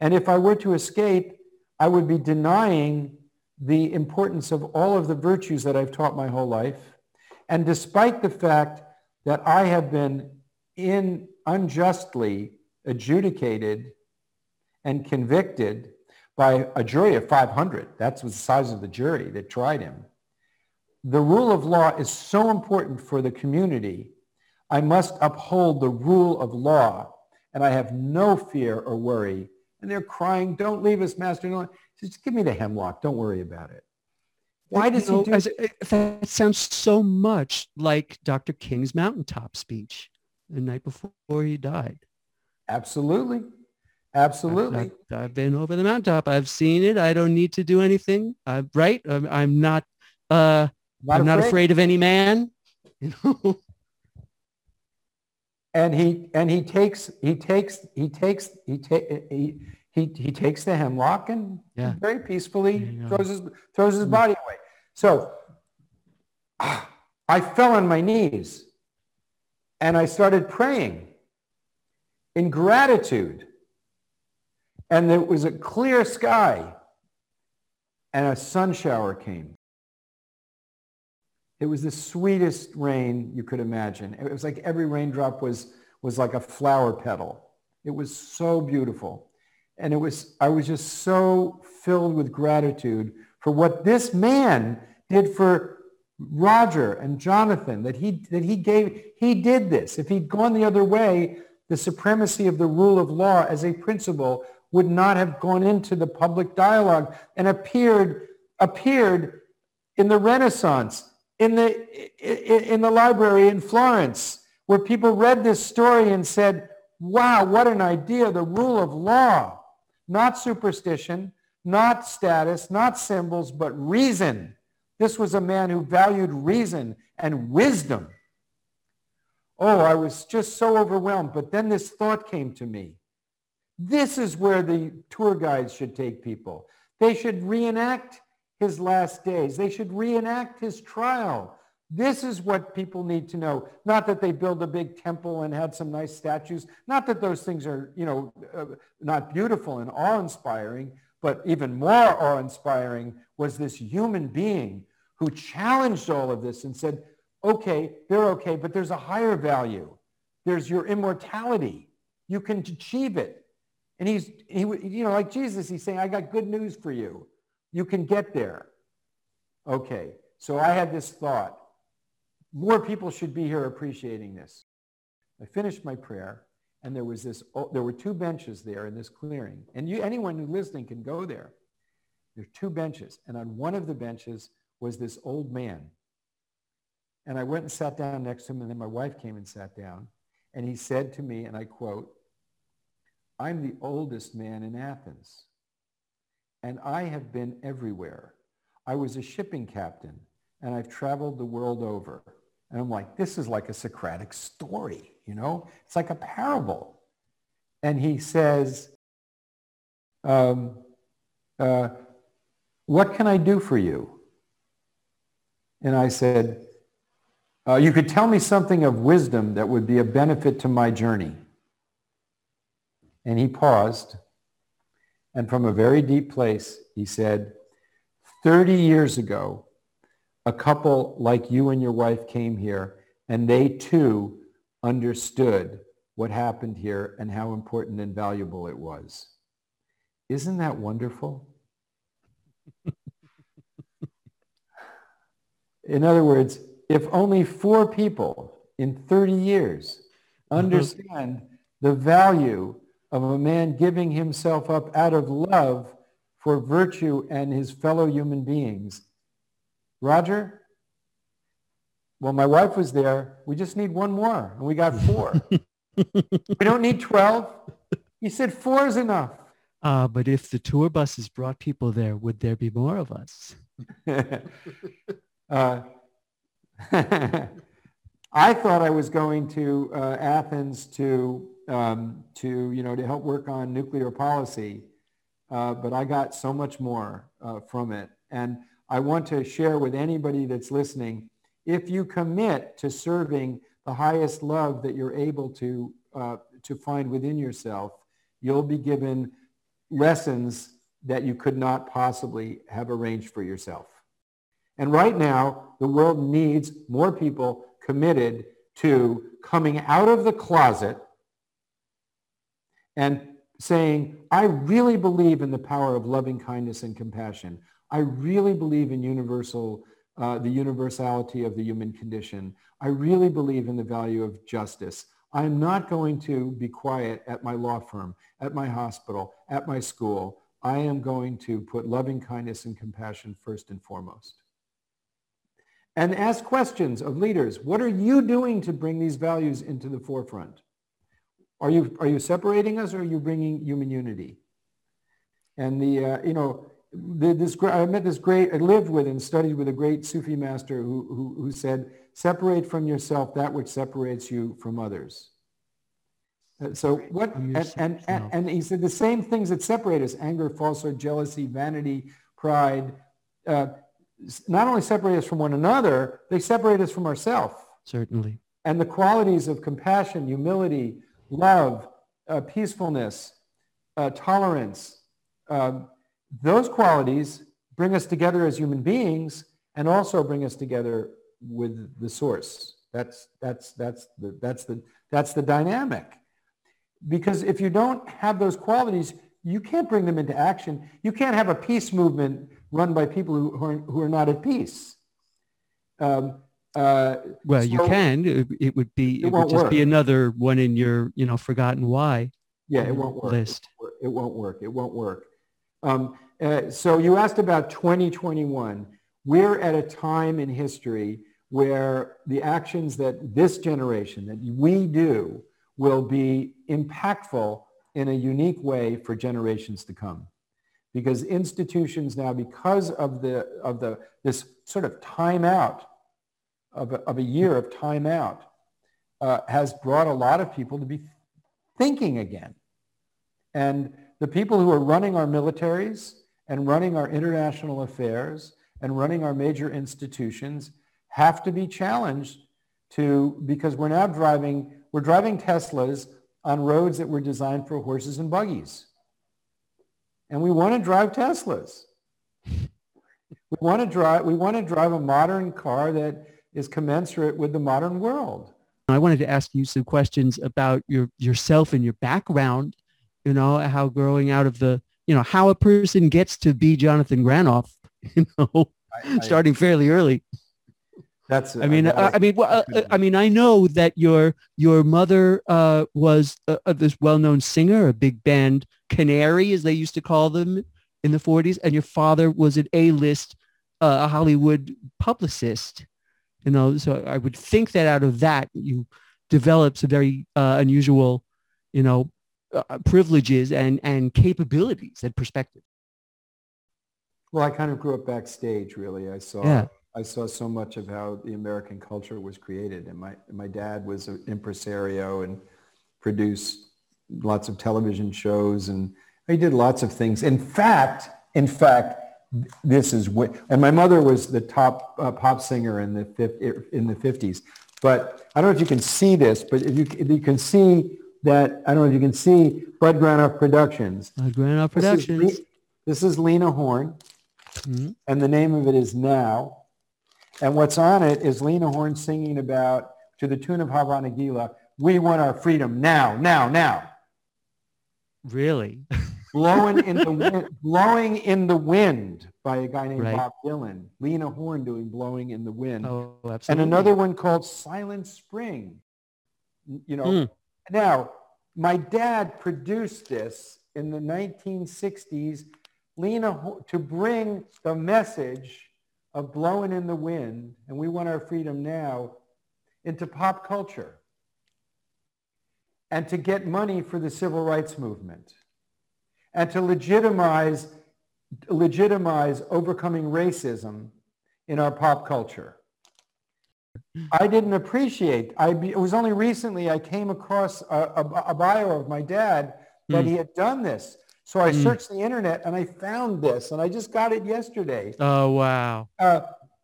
And if I were to escape, I would be denying the importance of all of the virtues that I've taught my whole life. And despite the fact that I have been in unjustly adjudicated and convicted by a jury of 500, that's the size of the jury that tried him, the rule of law is so important for the community. I must uphold the rule of law, and I have no fear or worry. And they're crying, don't leave us, Master. No. Just give me the hemlock. Don't worry about it. Why does he do as, uh, that? Sounds so much like Dr. King's mountaintop speech the night before he died. Absolutely. Absolutely. I've, I've, been over the mountaintop. I've seen it. I don't need to do anything. I'm right. I'm, I'm not uh, not I'm afraid. not afraid of any man. You know. and he and he takes he takes he takes he take he, he he takes the hemlock and yeah. very peacefully throws his throws his mm. body away. So I fell on my knees and I started praying in gratitude. And there was a clear sky and a sun shower came. It was the sweetest rain you could imagine. It was like every raindrop was, was like a flower petal. It was so beautiful. And it was, I was just so filled with gratitude for what this man did for Roger and Jonathan, that he, that he gave, he did this. If he'd gone the other way, the supremacy of the rule of law as a principle would not have gone into the public dialogue and appeared, appeared in the Renaissance in the, in the library in Florence where people read this story and said, wow, what an idea, the rule of law, not superstition, not status, not symbols, but reason. This was a man who valued reason and wisdom. Oh, I was just so overwhelmed. But then this thought came to me. This is where the tour guides should take people. They should reenact his last days. They should reenact his trial. This is what people need to know. Not that they build a big temple and had some nice statues. Not that those things are, you know, uh, not beautiful and awe-inspiring, but even more awe-inspiring was this human being who challenged all of this and said, okay, they're okay, but there's a higher value. There's your immortality. You can achieve it. And he's, he, you know, like Jesus, he's saying, I got good news for you. You can get there. Okay, so I had this thought. More people should be here appreciating this. I finished my prayer, and there was this. Oh, there were two benches there in this clearing, and you, anyone who's listening can go there. There are two benches, and on one of the benches was this old man. And I went and sat down next to him, and then my wife came and sat down, and he said to me, and I quote, "I'm the oldest man in Athens." and I have been everywhere. I was a shipping captain and I've traveled the world over. And I'm like, this is like a Socratic story, you know? It's like a parable. And he says, um, uh, what can I do for you? And I said, uh, you could tell me something of wisdom that would be a benefit to my journey. And he paused and from a very deep place, he said, 30 years ago, a couple like you and your wife came here, and they too understood what happened here and how important and valuable it was. Isn't that wonderful? in other words, if only four people in 30 years mm-hmm. understand the value of a man giving himself up out of love for virtue and his fellow human beings. Roger? Well, my wife was there. We just need one more, and we got four. we don't need 12. He said four is enough. Uh, but if the tour buses brought people there, would there be more of us? uh, I thought I was going to uh, Athens to, um, to, you know, to help work on nuclear policy, uh, but I got so much more uh, from it. And I want to share with anybody that's listening, if you commit to serving the highest love that you're able to, uh, to find within yourself, you'll be given lessons that you could not possibly have arranged for yourself. And right now, the world needs more people committed to coming out of the closet and saying, I really believe in the power of loving kindness and compassion. I really believe in universal, uh, the universality of the human condition. I really believe in the value of justice. I'm not going to be quiet at my law firm, at my hospital, at my school. I am going to put loving kindness and compassion first and foremost and ask questions of leaders. What are you doing to bring these values into the forefront? Are you, are you separating us or are you bringing human unity? And the, uh, you know, the, this, I met this great, I lived with and studied with a great Sufi master who, who, who said, separate from yourself that which separates you from others. Uh, so what, and, and, and, and, he said the same things that separate us, anger, falsehood, jealousy, vanity, pride, uh, not only separate us from one another, they separate us from ourselves. Certainly. And the qualities of compassion, humility, love, uh, peacefulness, uh, tolerance, uh, those qualities bring us together as human beings and also bring us together with the source. That's, that's, that's, the, that's, the, that's the dynamic. Because if you don't have those qualities, you can't bring them into action. You can't have a peace movement run by people who, who, are, who are not at peace. Um, uh, well, so you can. It, it, would be. It, it would just work. be another one in your, you know, forgotten why. Yeah, it won't work. List. It won't work. It won't work. Um, uh, so you asked about 2021. We're at a time in history where the actions that this generation, that we do, will be impactful in a unique way for generations to come because institutions now, because of the of the this sort of timeout of a, of a year of timeout, uh, has brought a lot of people to be thinking again. And the people who are running our militaries and running our international affairs and running our major institutions have to be challenged to because we're now driving we're driving Teslas on roads that were designed for horses and buggies and we want to drive Teslas. We want to drive, we want to drive a modern car that is commensurate with the modern world. I wanted to ask you some questions about your yourself and your background, you know, how growing out of the, you know, how a person gets to be Jonathan Granoff, you know, I, I, starting fairly early. That's. I mean, uh, I mean, well, uh, I mean, I know that your your mother uh, was this well-known singer, a big band canary, as they used to call them in the 40s, and your father was an A-list uh, Hollywood publicist. You know, so I would think that out of that you developed some very uh, unusual, you know, uh, privileges and and capabilities and perspective. Well, I kind of grew up backstage. Really, I saw. Yeah I saw so much of how the American culture was created. And my, my dad was an impresario and produced lots of television shows and he did lots of things. In fact, in fact, this is what, and my mother was the top uh, pop singer in the, in the 50s. But I don't know if you can see this, but if you, if you can see that, I don't know if you can see Bud Granoff Productions. Bud Granoff Productions. This is, this is Lena Horne, mm-hmm. and the name of it is Now. And what's on it is Lena Horne singing about, to the tune of Hava Nagila, we want our freedom now, now, now. Really? blowing in the wind, blowing in the wind by a guy named right. Bob Dylan. Lena Horne doing blowing in the wind. Oh, absolutely. And another one called Silent Spring. You know, mm. now my dad produced this in the 1960s. Lena to bring the message of blowing in the wind, and we want our freedom now, into pop culture and to get money for the civil rights movement and to legitimize, legitimize overcoming racism in our pop culture. I didn't appreciate. I it was only recently I came across a, a, a bio of my dad that Mm. he had done this. So I Mm. searched the internet and I found this, and I just got it yesterday. Oh wow. Uh,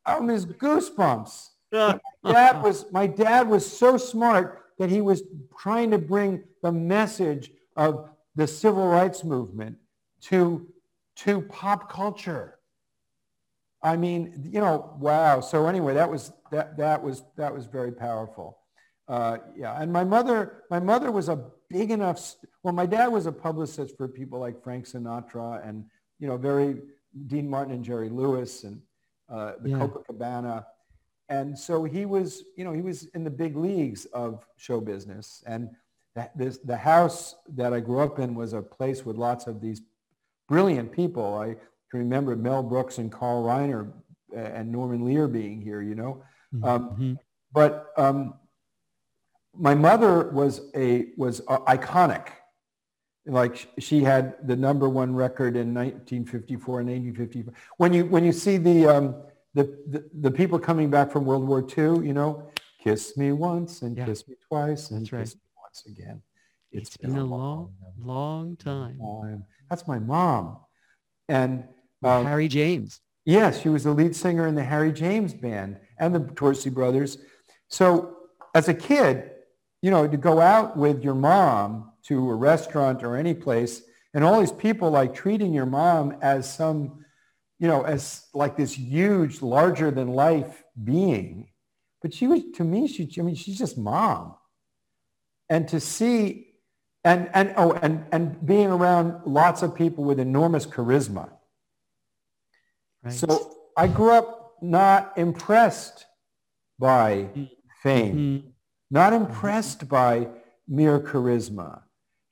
um, his goosebumps. Dad was my dad was so smart that he was trying to bring the message of the civil rights movement to to pop culture. I mean, you know, wow. So anyway, that was that that was that was very powerful. Uh, yeah, and my mother, my mother was a big enough. Well, my dad was a publicist for people like Frank Sinatra and you know, very Dean Martin and Jerry Lewis and uh, the Yeah. Copacabana, and so he was, you know, he was in the big leagues of show business. And that, this, the house that I grew up in was a place with lots of these brilliant people. I can remember Mel Brooks and Carl Reiner uh, and Norman Lear being here, you know. Um, Mhm. but um, my mother was a was uh, iconic. Like she had the number one record in 1954 and 1955. When you when you see the um, the, the the people coming back from World War II, you know, kiss me once and Yeah. kiss me twice and right. kiss me once again. it's been a long, long time. time. That's my mom. And um, Harry James. Yes, she was the lead singer in the Harry James band and the Dorsey brothers. So as a kid, you know, to go out with your mom to a restaurant or any place and all these people like treating your mom as some, you know, as like this huge, larger than life being. But she was, to me, she, I mean, she's just mom. And to see, and, and, oh, and, and being around lots of people with enormous charisma. Right. So I grew up not impressed by fame, Mhm. not impressed by mere charisma,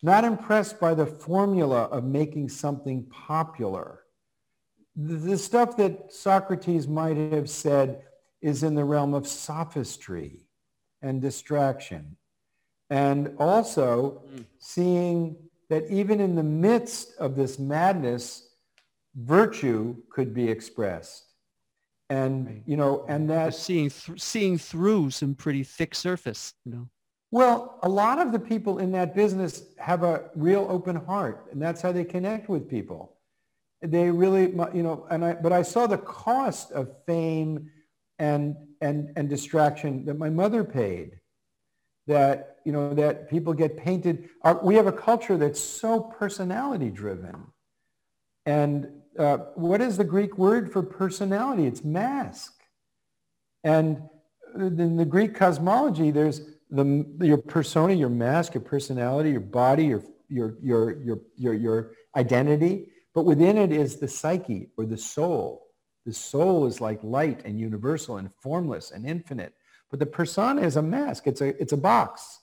not impressed by the formula of making something popular. The, stuff that Socrates might have said is in the realm of sophistry and distraction. And also Mm. seeing that even in the midst of this madness, virtue could be expressed. And, Right. you know, and that, Just seeing th- seeing through some pretty thick surface, you know. well, a lot of the people in that business have a real open heart, and that's how they connect with people. They really, you know, and I, but I saw the cost of fame and, and, and distraction that my mother paid. That, you know, that people get painted. Our, we have a culture that's so personality driven. And uh, what is the Greek word for personality? It's mask. And in the Greek cosmology, there's the, your persona, your mask, your personality, your body, your, your, your, your, your, your identity. But within it is the psyche or the soul. The soul is like light and universal and formless and infinite. But the persona is a mask. It's a, it's a box.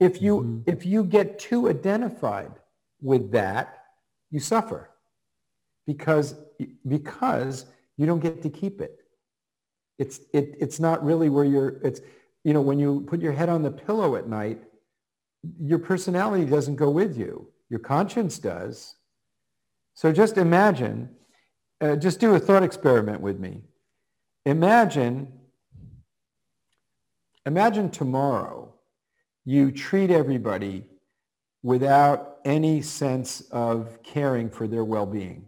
If you, Mhm. if you get too identified with that, you suffer because, because you don't get to keep it. It's, it, it's not really where you're, it's, you know, when you put your head on the pillow at night, your personality doesn't go with you. Your conscience does. So just imagine, uh, just do a thought experiment with me. Imagine, imagine tomorrow you treat everybody without any sense of caring for their well-being,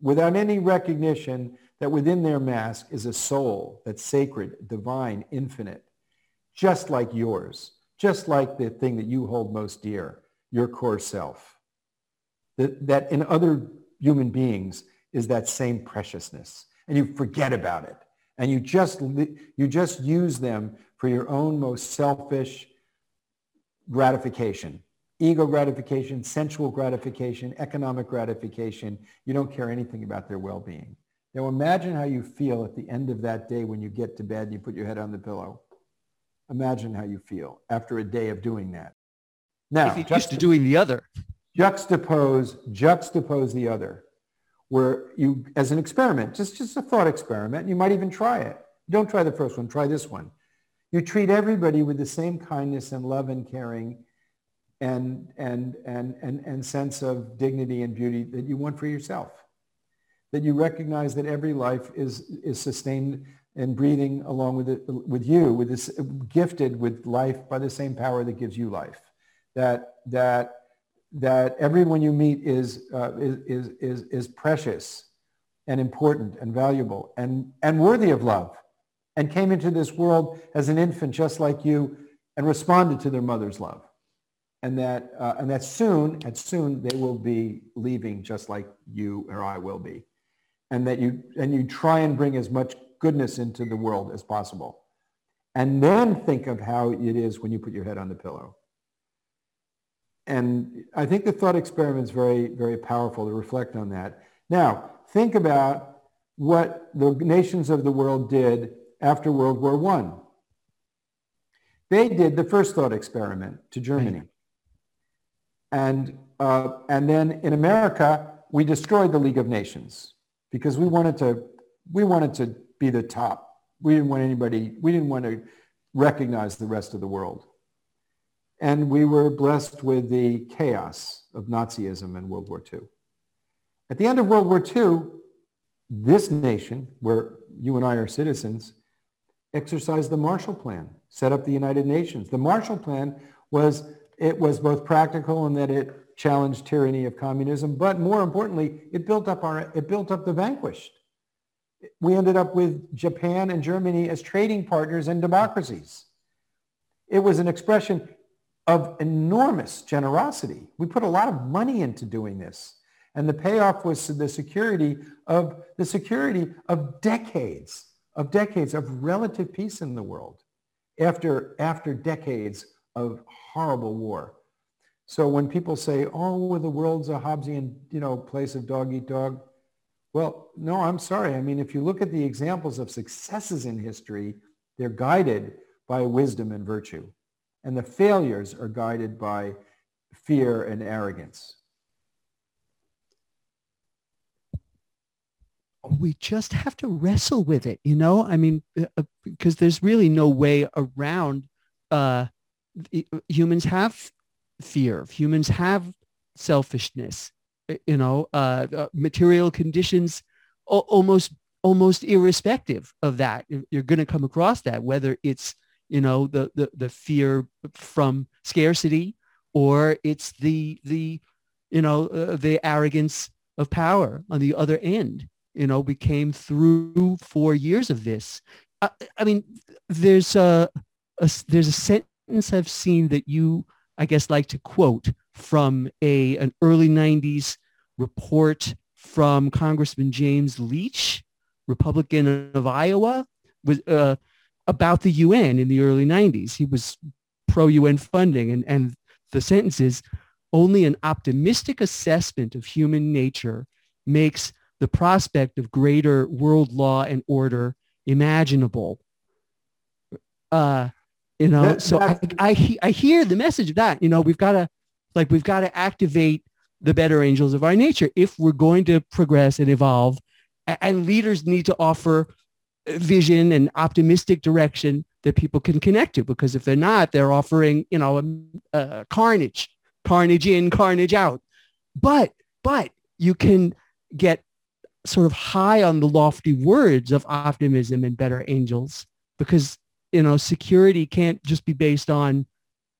without any recognition that within their mask is a soul that's sacred, divine, infinite, just like yours, just like the thing that you hold most dear, your core self. That, that in other human beings is that same preciousness. And you forget about it. And you just, you just use them for your own most selfish gratification. Ego gratification, sensual gratification, economic gratification. You don't care anything about their well-being. Now imagine how you feel at the end of that day when you get to bed and you put your head on the pillow. Imagine how you feel after a day of doing that. Now, if you're used to doing the other. Juxtapose, juxtapose the other, where you, as an experiment, just, just a thought experiment, you might even try it. Don't try the first one, try this one. You treat everybody with the same kindness and love and caring and, and, and, and, and sense of dignity and beauty that you want for yourself. That you recognize that every life is, is sustained and breathing along with it, with you, with this gifted with life by the same power that gives you life. That that that everyone you meet is uh, is, is is precious and important and valuable and and worthy of love, and came into this world as an infant just like you, and responded to their mother's love, and that uh, and that soon, and soon they will be leaving just like you or I will be, and that you and you try and bring as much goodness into the world as possible. And then think of how it is when you put your head on the pillow. And I think the thought experiment is very, very powerful to reflect on that. Now, think about what the nations of the world did after World War I. They did the first thought experiment to Germany. And, uh, and then in America, we destroyed the League of Nations because we wanted to, we wanted to be the top. We didn't want anybody, we didn't want to recognize the rest of the world. And we were blessed with the chaos of Nazism in World War II. At the end of World War II, this nation, where you and I are citizens, exercised the Marshall Plan, set up the United Nations. The Marshall Plan was, it was both practical in that it challenged tyranny of communism, but more importantly, it built up our, it built up the vanquished we ended up with Japan and Germany as trading partners and democracies. It was an expression of enormous generosity. We put a lot of money into doing this. And the payoff was the security of the security of decades, of decades of relative peace in the world after, after decades of horrible war. So when people say, oh, the world's a Hobbesian, you know, place of dog eat dog, well, no, I'm sorry. I mean, if you look at the examples of successes in history, they're guided by wisdom and virtue. And the failures are guided by fear and arrogance. We just have to wrestle with it, you know? I mean, because uh, uh there's really no way around uh, humans have fear. Humans have selfishness you know, uh, uh, material conditions almost almost irrespective of that. You're going to come across that, whether it's, you know, the, the, the fear from scarcity or it's the, the, you know, uh, the arrogance of power on the other end. You know, we came through four years of this. I, I mean, there's a, a, there's a sentence I've seen that you, I guess, like to quote from a an early 90s report from Congressman James Leach, Republican of Iowa, was uh, about the UN in the early 90s. He was pro-UN funding, and, and the sentence is, only an optimistic assessment of human nature makes the prospect of greater world law and order imaginable. Uh, you know, that, so I, I, I hear the message of that. You know, we've got to like we've got to activate the better angels of our nature if we're going to progress and evolve. And leaders need to offer vision and optimistic direction that people can connect to because if they're not, they're offering, you know, uh, carnage, carnage in, carnage out. But, but you can get sort of high on the lofty words of optimism and better angels because, you know, security can't just be based on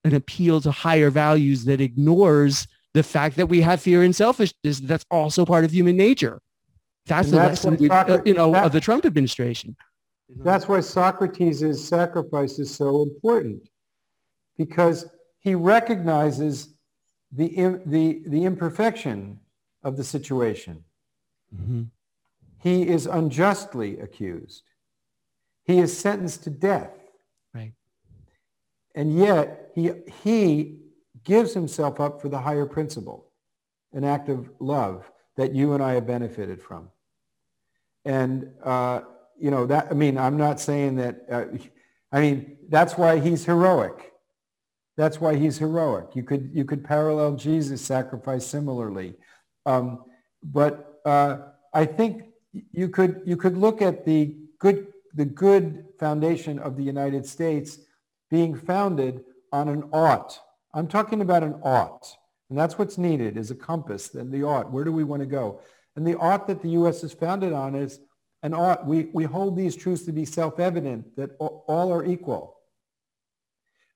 an appeal to higher values that ignores the fact that we have fear and selfishness, that's also part of human nature. That's and the that's lesson, uh, you know, that, of the Trump administration. That's why Socrates' sacrifice is so important, because he recognizes the, the, the imperfection of the situation. Mm-hmm. He is unjustly accused. He is sentenced to death. Right. And yet he, he gives himself up for the higher principle, an act of love that you and I have benefited from. And, uh, you know, that, I mean, I'm not saying that, uh, I mean, that's why he's heroic. That's why he's heroic. You could, you could parallel Jesus' sacrifice similarly. Um, but uh, I think you could, you could look at the good, the good foundation of the United States being founded on an ought I'm talking about an ought. And that's what's needed is a compass and the ought. Where do we want to go? And the art that the U.S. is founded on is and art. we, we hold these truths to be self-evident that all are equal.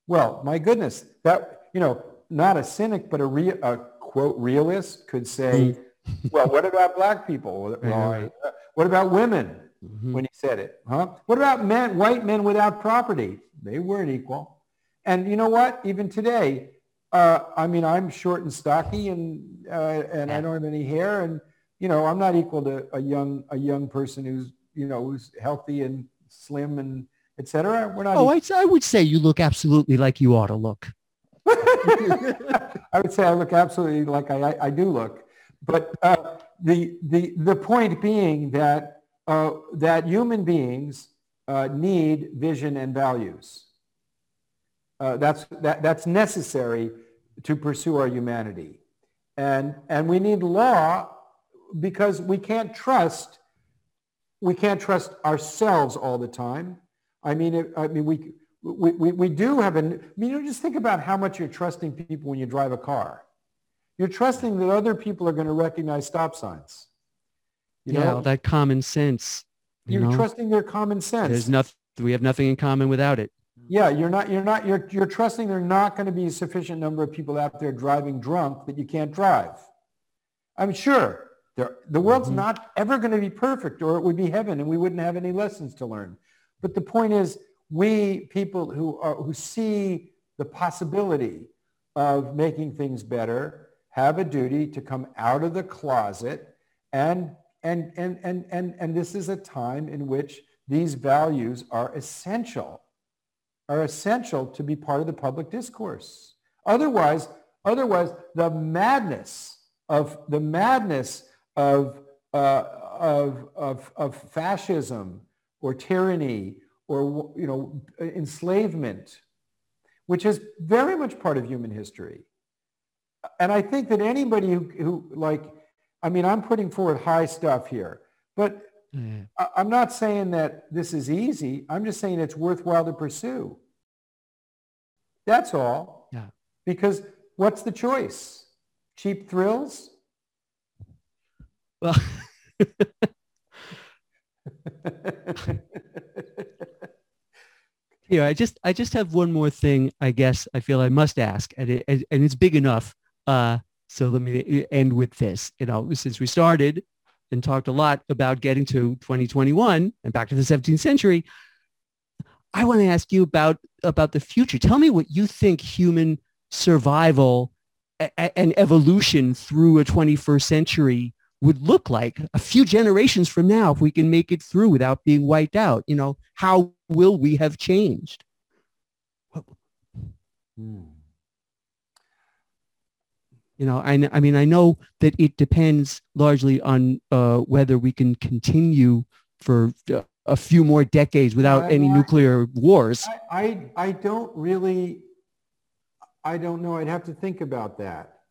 Well, my goodness, that, you know, not a cynic, but a, re, a quote realist could say, mm. well, what about black people? Right. Uh, what about women mm-hmm. when he said it? Huh? What about men, white men without property? They weren't equal. And you know what? Even today, uh, I mean, I'm short and stocky and, uh, and I don't have any hair and, you know, I'm not equal to a young, a young person who's, you know, who's healthy and slim and et cetera. We're not. Oh, I, I would say you look absolutely like you ought to look. I would say I look absolutely like I, I, do look. But uh, the, the, the point being that, uh, that human beings uh, need vision and values. Uh, that's, that, that's necessary to pursue our humanity. And, and we need law because we can't trust, we can't trust ourselves all the time. I mean, I mean, we, we, we, we do have a, I mean, you know, just think about how much you're trusting people when you drive a car. You're trusting that other people are going to recognize stop signs. You yeah, know? that common sense. You are trusting their common sense. There's nothing, we have nothing in common without it. Yeah, you're not, you're not, you're, you're trusting there are not going to be a sufficient number of people out there driving drunk that you can't drive. I'm sure there, the world's mm-hmm. not ever going to be perfect or it would be heaven and we wouldn't have any lessons to learn. But the point is, we people who, are, who see the possibility of making things better have a duty to come out of the closet and, and, and, and, and, and this is a time in which these values are essential, are essential to be part of the public discourse. Otherwise, otherwise the madness of the madness of, uh, of, of, of fascism or tyranny or you know enslavement, which is very much part of human history. And I think that anybody who, who like, I mean, I'm putting forward high stuff here, but mm. I, I'm not saying that this is easy. I'm just saying it's worthwhile to pursue. That's all. Yeah. Because what's the choice? Cheap thrills? Well, Here, I just I just have one more thing. I guess I feel I must ask, and it, and it's big enough. Uh, so let me end with this. You know, since we started and talked a lot about getting to 2021 and back to the 17th century, I want to ask you about about the future. Tell me what you think human survival and evolution through a 21st century would look like a few generations from now if we can make it through without being wiped out. You know, how will we have changed? Hmm. You know, I, I mean, I know that it depends largely on uh, whether we can continue for uh, a few more decades without I, any I, nuclear wars. I, I don't really, I don't know. I'd have to think about that.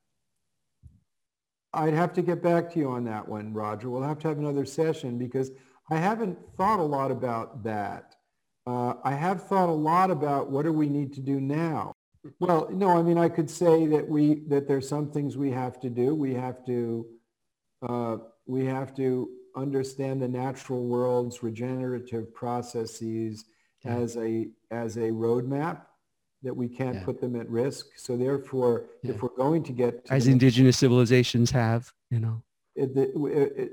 I'd have to get back to you on that one, Roger. We'll have to have another session because I haven't thought a lot about that. Uh, I have thought a lot about what do we need to do now. Well, no, I mean, I could say that we that there's some things we have to do. We have to uh, we have to understand the natural world's regenerative processes as a as a roadmap that we can't yeah. put them at risk. So therefore, yeah. if we're going to get to as indigenous civilizations have, you know, it, it,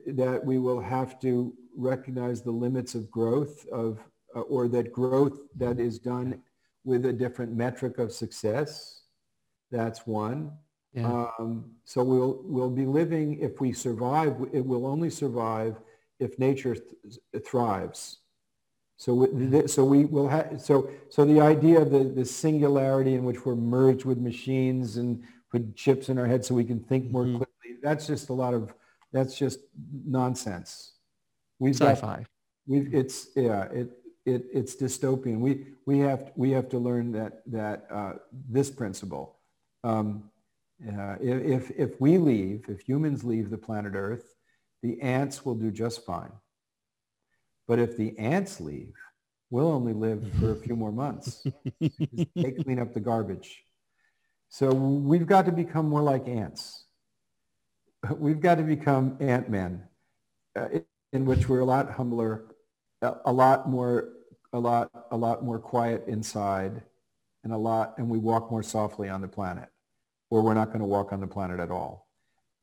it, that we will have to recognize the limits of growth of, uh, or that growth that is done with a different metric of success. That's one. Yeah. Um, so we'll we'll be living if we survive. It will only survive if nature th- thrives. So, so we will have, so, so the idea of the, the singularity in which we're merged with machines and put chips in our heads so we can think more mm-hmm. quickly, that's just a lot of, that's just nonsense. We've Sci-fi. Got, we've, it's, yeah, it, it, it's dystopian. We, we, have, we have to learn that, that uh, this principle. Um, uh, if, if we leave, if humans leave the planet Earth, the ants will do just fine. But if the ants leave, we'll only live for a few more months. they clean up the garbage. So we've got to become more like ants. We've got to become ant-men. Uh, in which we're a lot humbler, a, a lot more, a lot, a lot more quiet inside, and a lot, and we walk more softly on the planet, or we're not going to walk on the planet at all.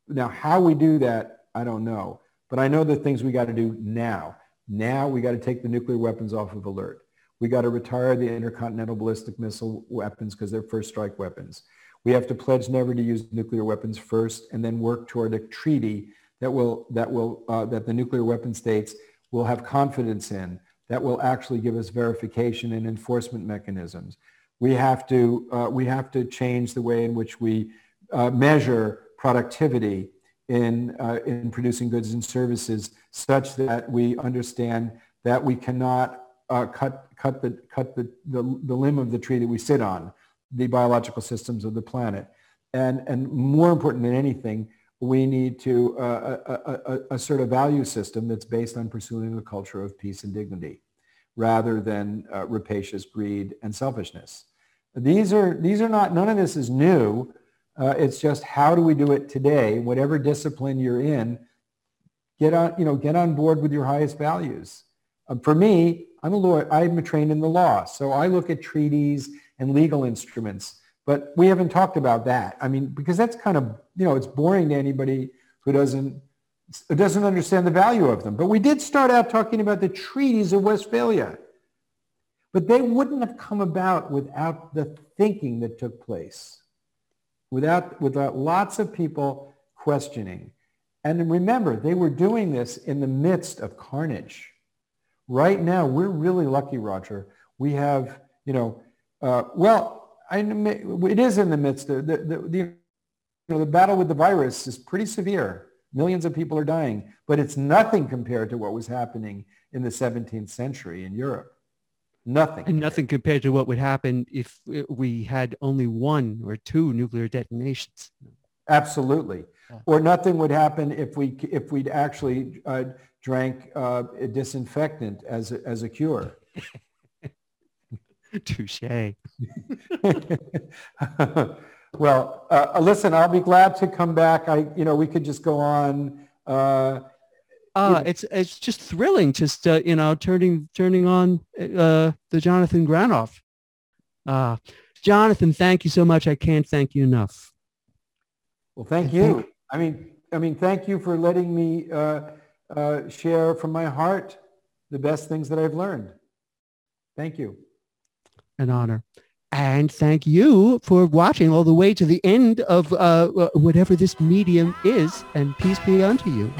Now, how we do that, I don't know, but I know the things we got to do now. Now we got to take the nuclear weapons off of alert. We got to retire the intercontinental ballistic missile weapons because they're first strike weapons. We have to pledge never to use nuclear weapons first and then work toward a treaty that will, that will, uh, that the nuclear weapon states will have confidence in, that will actually give us verification and enforcement mechanisms. We have to, uh, we have to change the way in which we uh, measure productivity in, uh, in producing goods and services such that we understand that we cannot uh, cut, cut, the, cut the, the, the limb of the tree that we sit on, the biological systems of the planet. And, and more important than anything, we need to uh, assert a value system that's based on pursuing a culture of peace and dignity rather than uh, rapacious greed and selfishness. These are, these are not, none of this is new. Uh, it's just how do we do it today? Whatever discipline you're in, get on, you know, get on board with your highest values. Uh, for me, I'm a lawyer. I'm trained in the law, so I look at treaties and legal instruments. But we haven't talked about that. I mean, because that's kind of, you know, it's boring to anybody who doesn't doesn't understand the value of them. But we did start out talking about the treaties of Westphalia. But they wouldn't have come about without the thinking that took place, without, without lots of people questioning. And remember, they were doing this in the midst of carnage. Right now, we're really lucky, Roger. We have, you know, uh, well, I, it is in the midst of the, the, the, you know, the battle with the virus is pretty severe. Millions of people are dying, but it's nothing compared to what was happening in the 17th century in Europe. Nothing. And nothing compared to what would happen if we had only one or two nuclear detonations. Absolutely. Or nothing would happen if we if we'd actually uh, drank uh, a disinfectant as a, as a cure. Touche. well, uh, listen, I'll be glad to come back. I, you know, we could just go on. Uh, uh, it's it's just thrilling, just uh, you know, turning turning on uh, the Jonathan Granoff. Uh, Jonathan, thank you so much. I can't thank you enough. Well, thank you. I mean, I mean, thank you for letting me uh, uh, share from my heart the best things that I've learned. Thank you. An honor. And thank you for watching all the way to the end of uh, whatever this medium is. And peace be unto you.